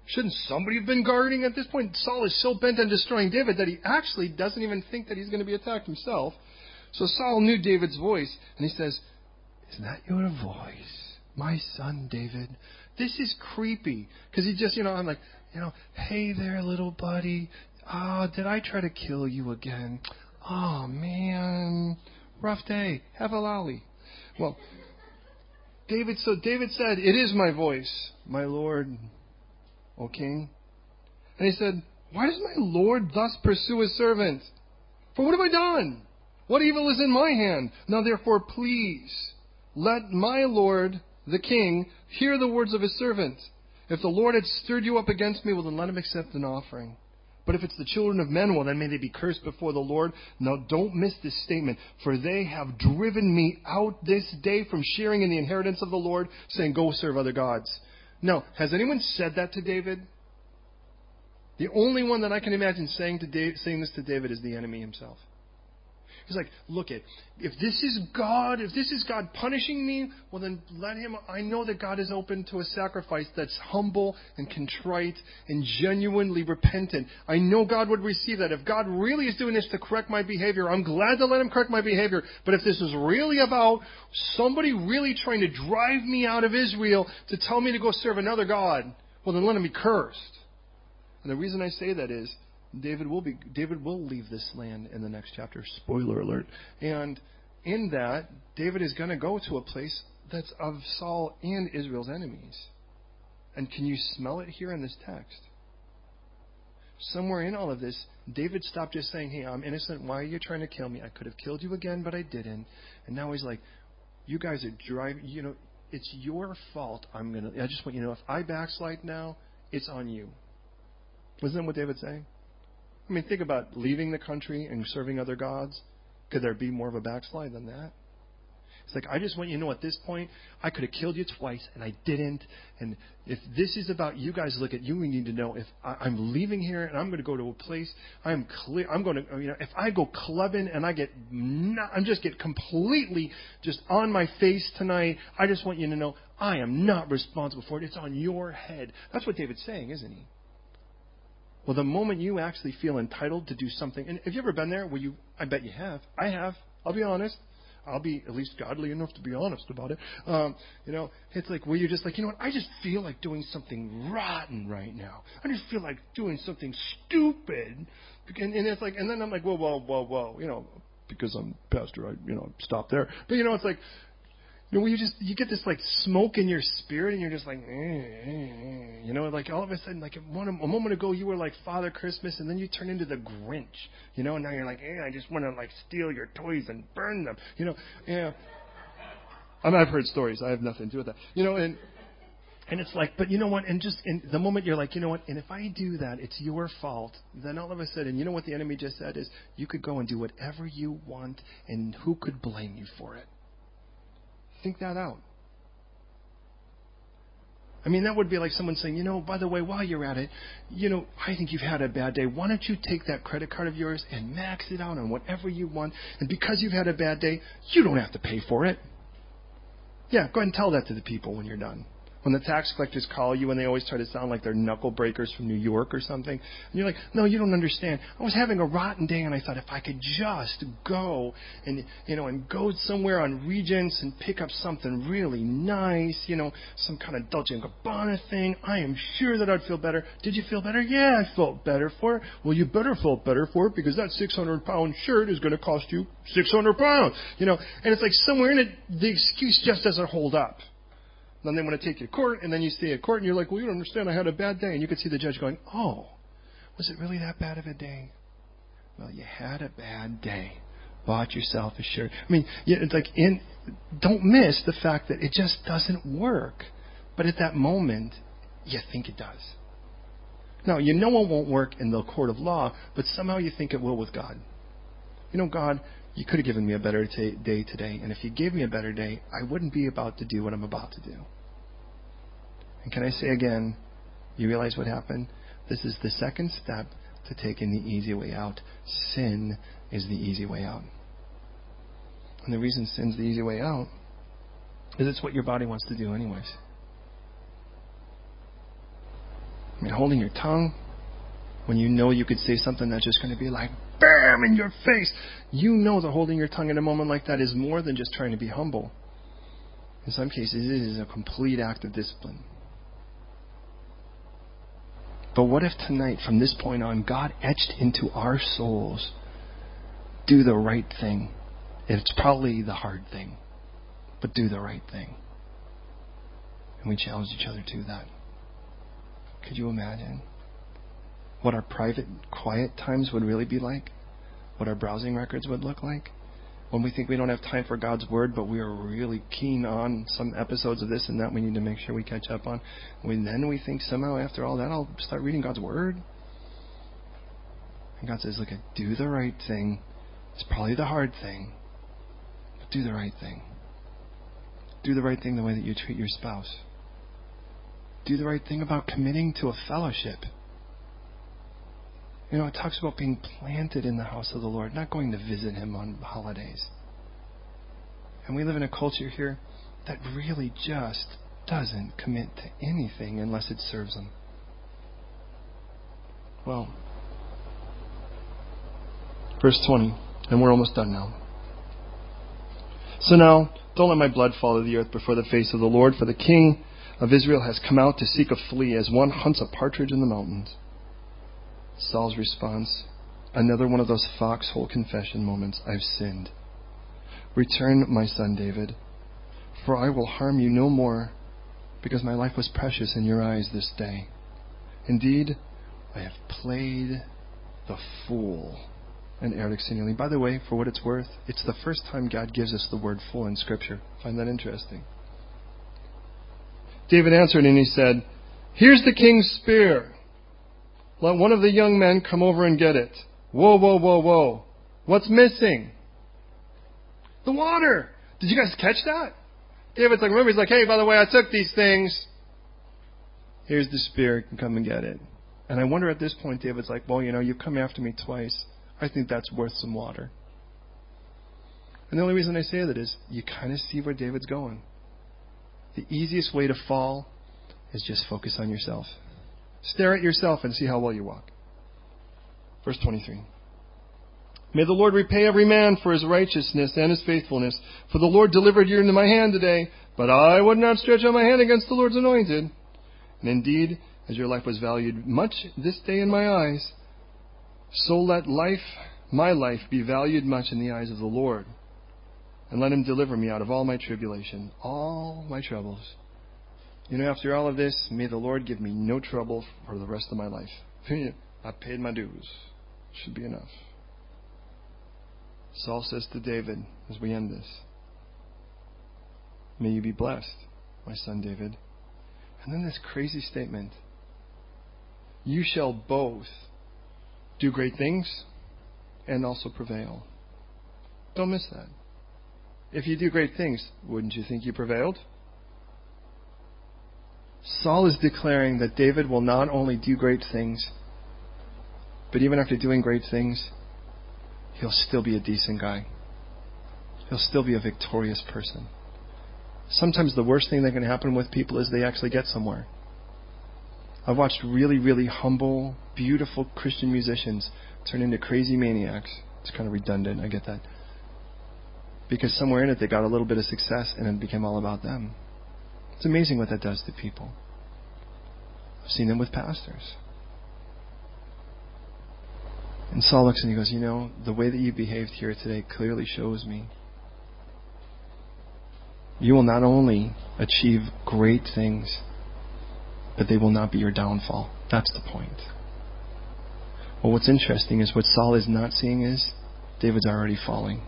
Shouldn't somebody have been guarding at this point? Saul is so bent on destroying David that he actually doesn't even think that he's going to be attacked himself. So Saul knew David's voice, and he says, Is that your voice, my son David? This is creepy. Because he just, you know, I'm like, you know, hey there, little buddy. Ah, oh, did I try to kill you again? Oh, man. Rough day. Have a lolly. Well, David, so David said, It is my voice, my Lord O king? And he said, Why does my Lord thus pursue his servant? For what have I done? What evil is in my hand? Now therefore, please, let my Lord, the king, hear the words of his servant. If the Lord had stirred you up against me, well, then let him accept an offering. But if it's the children of men, well, then may they be cursed before the Lord. Now, don't miss this statement. For they have driven me out this day from sharing in the inheritance of the Lord, saying, Go serve other gods. Now, Has anyone said that to David? The only one that I can imagine saying, to David, saying this to David is the enemy himself. He's like, look it, if this is God, if this is God punishing me, well then let him, I know that God is open to a sacrifice that's humble and contrite and genuinely repentant. I know God would receive that. If God really is doing this to correct my behavior, I'm glad to let him correct my behavior. But if this is really about somebody really trying to drive me out of Israel to tell me to go serve another God, well then let him be cursed. And the reason I say that is, David will be David will leave this land in the next chapter. Spoiler alert. And in that, David is going to go to a place that's of Saul and Israel's enemies. And can you smell it here in this text? Somewhere in all of this, David stopped just saying, Hey, I'm innocent. Why are you trying to kill me? I could have killed you again, but I didn't. And now he's like, You guys are driving, you know, it's your fault. I'm going to, I just want you to know if I backslide now, it's on you. Isn't that what David's saying? I mean, think about leaving the country and serving other gods. Could there be more of a backslide than that? It's like, I just want you to know at this point, I could have killed you twice and I didn't. And if this is about you guys look at you, we need to know if I, am leaving here and I'm going to go to a place, I'm clear, I'm going to, you know, if I go clubbing and I get, not, I'm just get completely just on my face tonight, I just want you to know I am not responsible for it. It's on your head. That's what David's saying, isn't he? Well, the moment you actually feel entitled to do something, and have you ever been there where you, I bet you have. I have. I'll be honest. I'll be at least godly enough to be honest about it. Um, you know, it's like where you're just like, you know what? I just feel like doing something rotten right now. I just feel like doing something stupid, and, and it's like, and then I'm like, whoa, whoa, whoa, whoa, you know, because I'm pastor, I you know stop there. But you know, it's like you know, you just you get this like smoke in your spirit, and you're just like, eh. you know, like all of a sudden, like one, a moment ago you were like Father Christmas, and then you turn into the Grinch, you know, and now you're like, eh, I just want to like steal your toys and burn them, you know, yeah. I mean, I've heard stories. I have nothing to do with that, you know, and and it's like, but you know what? And just in the moment you're like, you know what? And if I do that, it's your fault. Then all of a sudden, you know what the enemy just said is, you could go and do whatever you want, and who could blame you for it? Think that out. I mean, that would be like someone saying, you know, by the way, while you're at it, you know, I think you've had a bad day. Why don't you take that credit card of yours and max it out on whatever you want? And because you've had a bad day, you don't have to pay for it. Yeah, go ahead and tell that to the people when you're done. When the tax collectors call you and they always try to sound like they're knuckle breakers from New York or something, and you're like, no, you don't understand. I was having a rotten day and I thought if I could just go and, you know, and go somewhere on Regents and pick up something really nice, you know, some kind of Dolce & Gabbana thing, I am sure that I'd feel better. Did you feel better? Yeah, I felt better for it. Well, you better feel better for it because that 600 pound shirt is going to cost you 600 pounds, you know, and it's like somewhere in it, the excuse just doesn't hold up. Then they want to take you to court, and then you stay at court, and you're like, well, you don't understand. I had a bad day. And you could see the judge going, oh, was it really that bad of a day? Well, you had a bad day. Bought yourself a shirt. I mean, it's like, in, don't miss the fact that it just doesn't work. But at that moment, you think it does. Now, you know it won't work in the court of law, but somehow you think it will with God. You know, God, you could have given me a better t- day today. And if you gave me a better day, I wouldn't be about to do what I'm about to do. And can I say again, you realize what happened? This is the second step to taking the easy way out. Sin is the easy way out. And the reason sin's the easy way out is it's what your body wants to do, anyways. I mean, holding your tongue when you know you could say something that's just going to be like, bam, in your face. You know that holding your tongue in a moment like that is more than just trying to be humble. In some cases, it is a complete act of discipline. But what if tonight, from this point on, God etched into our souls, do the right thing? It's probably the hard thing, but do the right thing. And we challenge each other to that. Could you imagine? What our private, quiet times would really be like, what our browsing records would look like. When we think we don't have time for God's Word, but we are really keen on some episodes of this and that we need to make sure we catch up on. And then we think somehow after all that, I'll start reading God's Word. And God says, look, do the right thing. It's probably the hard thing, but do the right thing. Do the right thing the way that you treat your spouse. Do the right thing about committing to a fellowship. You know, it talks about being planted in the house of the Lord, not going to visit Him on holidays. And we live in a culture here that really just doesn't commit to anything unless it serves Him. Well, verse 20, and we're almost done now. So now, don't let my blood fall to the earth before the face of the Lord, for the king of Israel has come out to seek a flea as one hunts a partridge in the mountains. Saul's response Another one of those foxhole confession moments. I've sinned. Return, my son David, for I will harm you no more, because my life was precious in your eyes this day. Indeed, I have played the fool. And Eric continually, by the way, for what it's worth, it's the first time God gives us the word fool in Scripture. Find that interesting. David answered and he said, Here's the king's spear. Let one of the young men come over and get it. Whoa, whoa, whoa, whoa. What's missing? The water. Did you guys catch that? David's like, remember, he's like, hey, by the way, I took these things. Here's the spear. Come and get it. And I wonder at this point, David's like, well, you know, you've come after me twice. I think that's worth some water. And the only reason I say that is you kind of see where David's going. The easiest way to fall is just focus on yourself. Stare at yourself and see how well you walk. Verse 23. May the Lord repay every man for his righteousness and his faithfulness. For the Lord delivered you into my hand today, but I would not stretch out my hand against the Lord's anointed. And indeed, as your life was valued much this day in my eyes, so let life, my life, be valued much in the eyes of the Lord. And let him deliver me out of all my tribulation, all my troubles. You know, after all of this, may the Lord give me no trouble for the rest of my life. I paid my dues. Should be enough. Saul says to David as we end this May you be blessed, my son David. And then this crazy statement You shall both do great things and also prevail. Don't miss that. If you do great things, wouldn't you think you prevailed? Saul is declaring that David will not only do great things, but even after doing great things, he'll still be a decent guy. He'll still be a victorious person. sometimes the worst thing that can happen with people is they actually get somewhere. I've watched really, really humble, beautiful Christian musicians turn into crazy maniacs. It's kind of redundant, I get that. Because somewhere in it they got a little bit of success and it became all about them. It's amazing what that does to people. I've seen them with pastors. And Saul looks and he goes, You know, the way that you behaved here today clearly shows me you will not only achieve great things, but they will not be your downfall. That's the point. Well, what's interesting is what Saul is not seeing is David's already falling.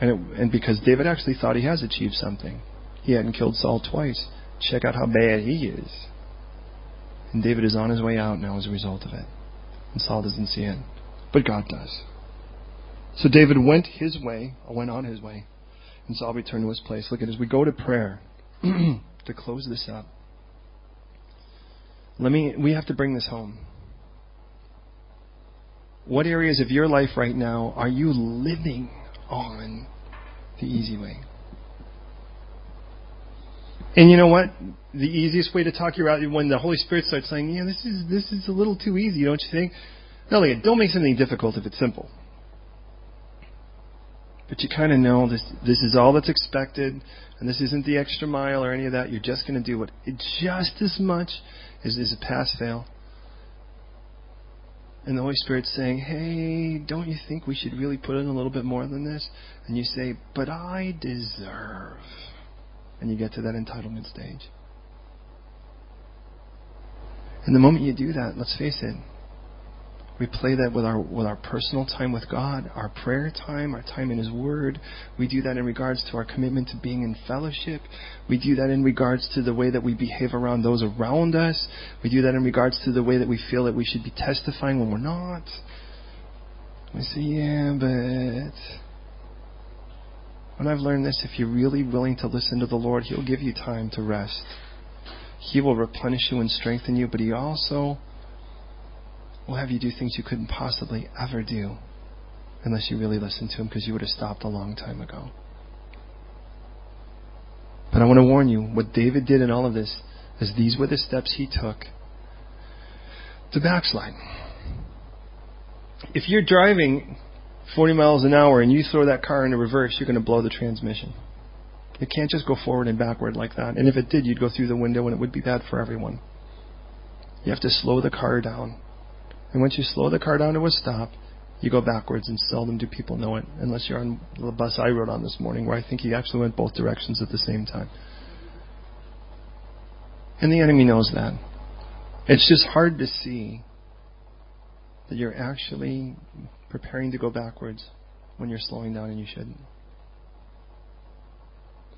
And, it, and because David actually thought he has achieved something, he hadn't killed Saul twice. Check out how bad he is. And David is on his way out now as a result of it. And Saul doesn't see it. But God does. So David went his way, or went on his way, and Saul returned to his place. Look at as we go to prayer to close this up. Let me we have to bring this home. What areas of your life right now are you living on the easy way? And you know what? The easiest way to talk you out when the Holy Spirit starts saying, "Yeah, this is this is a little too easy," don't you think? No, like, don't make something difficult if it's simple. But you kind of know this this is all that's expected, and this isn't the extra mile or any of that. You're just going to do what it just as much as is a pass fail. And the Holy Spirit's saying, Hey, don't you think we should really put in a little bit more than this? And you say, But I deserve. And you get to that entitlement stage. And the moment you do that, let's face it, we play that with our with our personal time with God, our prayer time, our time in His Word. We do that in regards to our commitment to being in fellowship. We do that in regards to the way that we behave around those around us. We do that in regards to the way that we feel that we should be testifying when we're not. We say, yeah, but when I've learned this, if you're really willing to listen to the Lord, He'll give you time to rest. He will replenish you and strengthen you, but He also will have you do things you couldn't possibly ever do unless you really listened to him because you would have stopped a long time ago. But I want to warn you what David did in all of this is these were the steps he took to backslide. If you're driving 40 miles an hour and you throw that car into reverse, you're going to blow the transmission. It can't just go forward and backward like that. And if it did, you'd go through the window and it would be bad for everyone. You have to slow the car down. And once you slow the car down to a stop, you go backwards, and seldom do people know it, unless you're on the bus I rode on this morning, where I think he actually went both directions at the same time. And the enemy knows that. It's just hard to see that you're actually preparing to go backwards when you're slowing down and you shouldn't.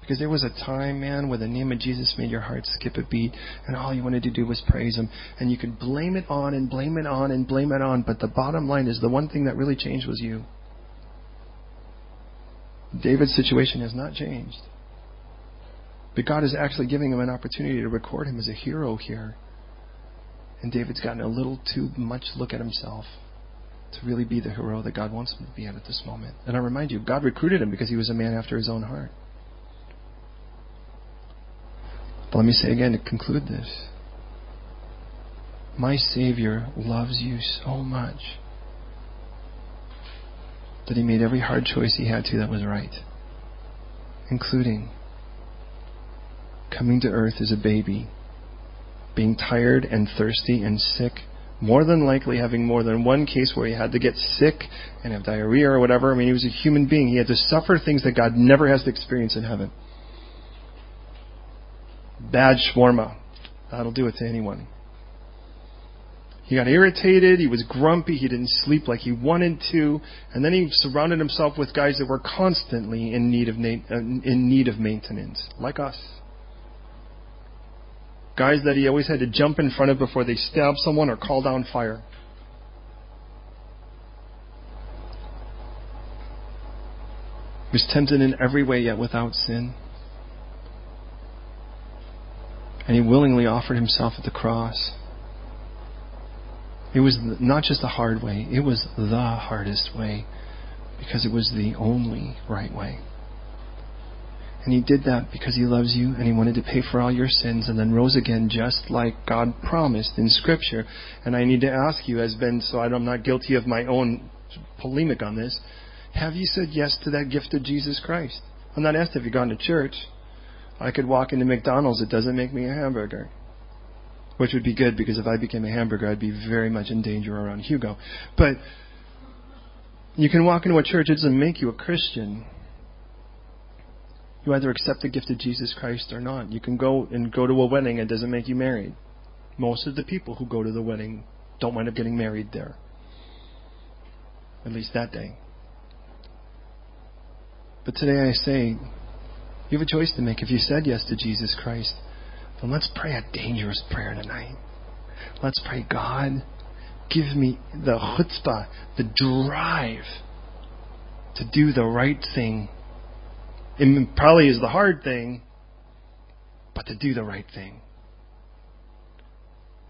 Because there was a time, man, where the name of Jesus made your heart skip a beat, and all you wanted to do was praise Him. And you could blame it on and blame it on and blame it on, but the bottom line is the one thing that really changed was you. David's situation has not changed. But God is actually giving him an opportunity to record him as a hero here. And David's gotten a little too much look at himself to really be the hero that God wants him to be at at this moment. And I remind you, God recruited him because he was a man after his own heart. But let me say again to conclude this. My Savior loves you so much that He made every hard choice He had to that was right, including coming to earth as a baby, being tired and thirsty and sick, more than likely having more than one case where he had to get sick and have diarrhea or whatever. I mean, he was a human being. He had to suffer things that God never has to experience in heaven. Bad shawarma. That'll do it to anyone. He got irritated. He was grumpy. He didn't sleep like he wanted to. And then he surrounded himself with guys that were constantly in need of, uh, in need of maintenance, like us. Guys that he always had to jump in front of before they stab someone or call down fire. He was tempted in every way, yet without sin. And he willingly offered himself at the cross. It was not just a hard way, it was the hardest way because it was the only right way. And he did that because he loves you and he wanted to pay for all your sins and then rose again just like God promised in Scripture. And I need to ask you, as Ben, so I'm not guilty of my own polemic on this, have you said yes to that gift of Jesus Christ? I'm not asked if you've gone to church. I could walk into McDonald's, it doesn't make me a hamburger. Which would be good because if I became a hamburger, I'd be very much in danger around Hugo. But you can walk into a church, it doesn't make you a Christian. You either accept the gift of Jesus Christ or not. You can go and go to a wedding, and it doesn't make you married. Most of the people who go to the wedding don't wind up getting married there. At least that day. But today I say, you have a choice to make. If you said yes to Jesus Christ, then let's pray a dangerous prayer tonight. Let's pray, God, give me the chutzpah, the drive to do the right thing. It probably is the hard thing, but to do the right thing.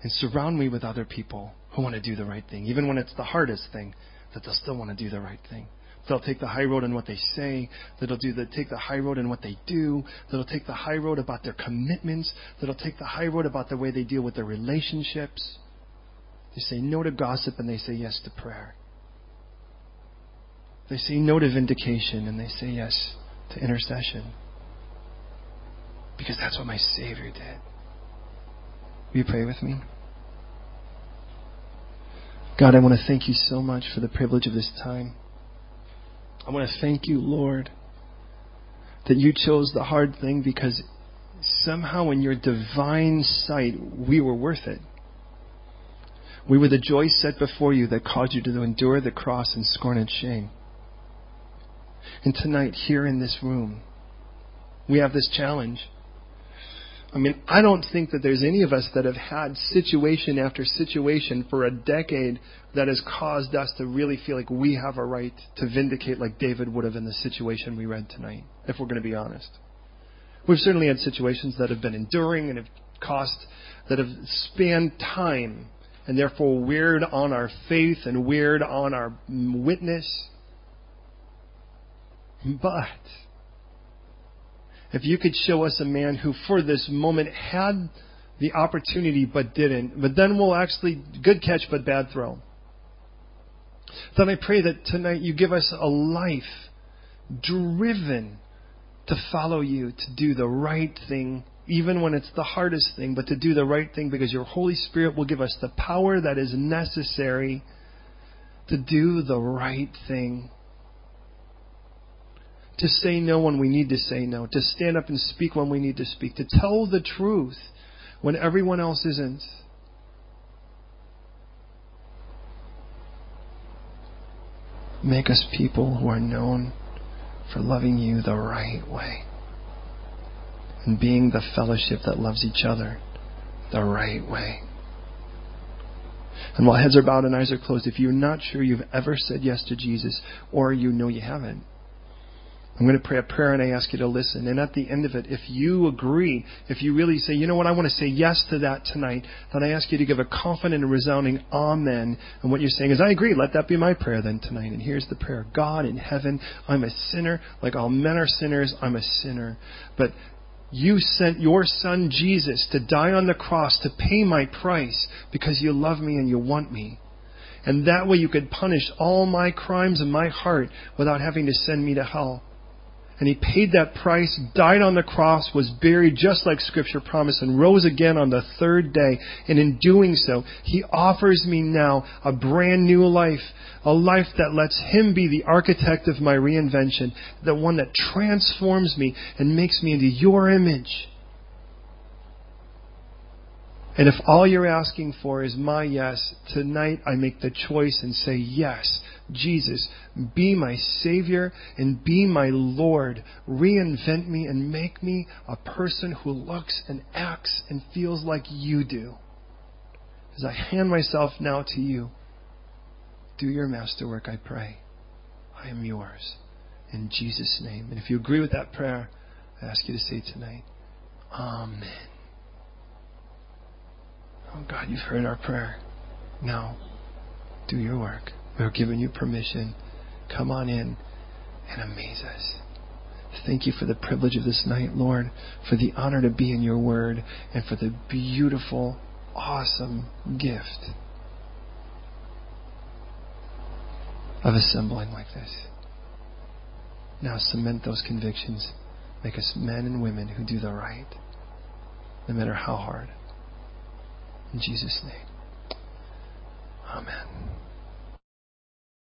And surround me with other people who want to do the right thing, even when it's the hardest thing, that they'll still want to do the right thing. They'll take the high road in what they say. That'll do the take the high road in what they do. That'll take the high road about their commitments. That'll take the high road about the way they deal with their relationships. They say no to gossip and they say yes to prayer. They say no to vindication and they say yes to intercession. Because that's what my Savior did. Will you pray with me? God, I want to thank you so much for the privilege of this time. I want to thank you, Lord, that you chose the hard thing because somehow in your divine sight we were worth it. We were the joy set before you that caused you to endure the cross and scorn and shame. And tonight, here in this room, we have this challenge. I mean, I don't think that there's any of us that have had situation after situation for a decade that has caused us to really feel like we have a right to vindicate like David would have in the situation we read tonight, if we're going to be honest. We've certainly had situations that have been enduring and have cost, that have spanned time and therefore weird on our faith and weird on our witness. But if you could show us a man who, for this moment, had the opportunity but didn't, but then will actually, good catch but bad throw. Then I pray that tonight you give us a life driven to follow you, to do the right thing, even when it's the hardest thing, but to do the right thing because your Holy Spirit will give us the power that is necessary to do the right thing to say no when we need to say no, to stand up and speak when we need to speak, to tell the truth when everyone else isn't. Make us people who are known for loving you the right way and being the fellowship that loves each other the right way. And while heads are bowed and eyes are closed, if you're not sure you've ever said yes to Jesus, or you know you haven't, I'm going to pray a prayer and I ask you to listen. And at the end of it, if you agree, if you really say, you know what, I want to say yes to that tonight, then I ask you to give a confident and resounding amen. And what you're saying is, I agree. Let that be my prayer then tonight. And here's the prayer. God in heaven, I'm a sinner. Like all men are sinners, I'm a sinner. But you sent your son Jesus to die on the cross to pay my price because you love me and you want me. And that way you could punish all my crimes in my heart without having to send me to hell. And he paid that price, died on the cross, was buried just like Scripture promised, and rose again on the third day. And in doing so, he offers me now a brand new life, a life that lets him be the architect of my reinvention, the one that transforms me and makes me into your image. And if all you're asking for is my yes, tonight I make the choice and say, Yes, Jesus, be my Savior and be my Lord. Reinvent me and make me a person who looks and acts and feels like you do. As I hand myself now to you, do your masterwork, I pray. I am yours. In Jesus' name. And if you agree with that prayer, I ask you to say tonight, Amen. Oh God, you've heard our prayer. Now, do your work. We're giving you permission. Come on in and amaze us. Thank you for the privilege of this night, Lord, for the honor to be in your word, and for the beautiful, awesome gift of assembling like this. Now cement those convictions. Make us men and women who do the right, no matter how hard. In Jesus' name. Amen.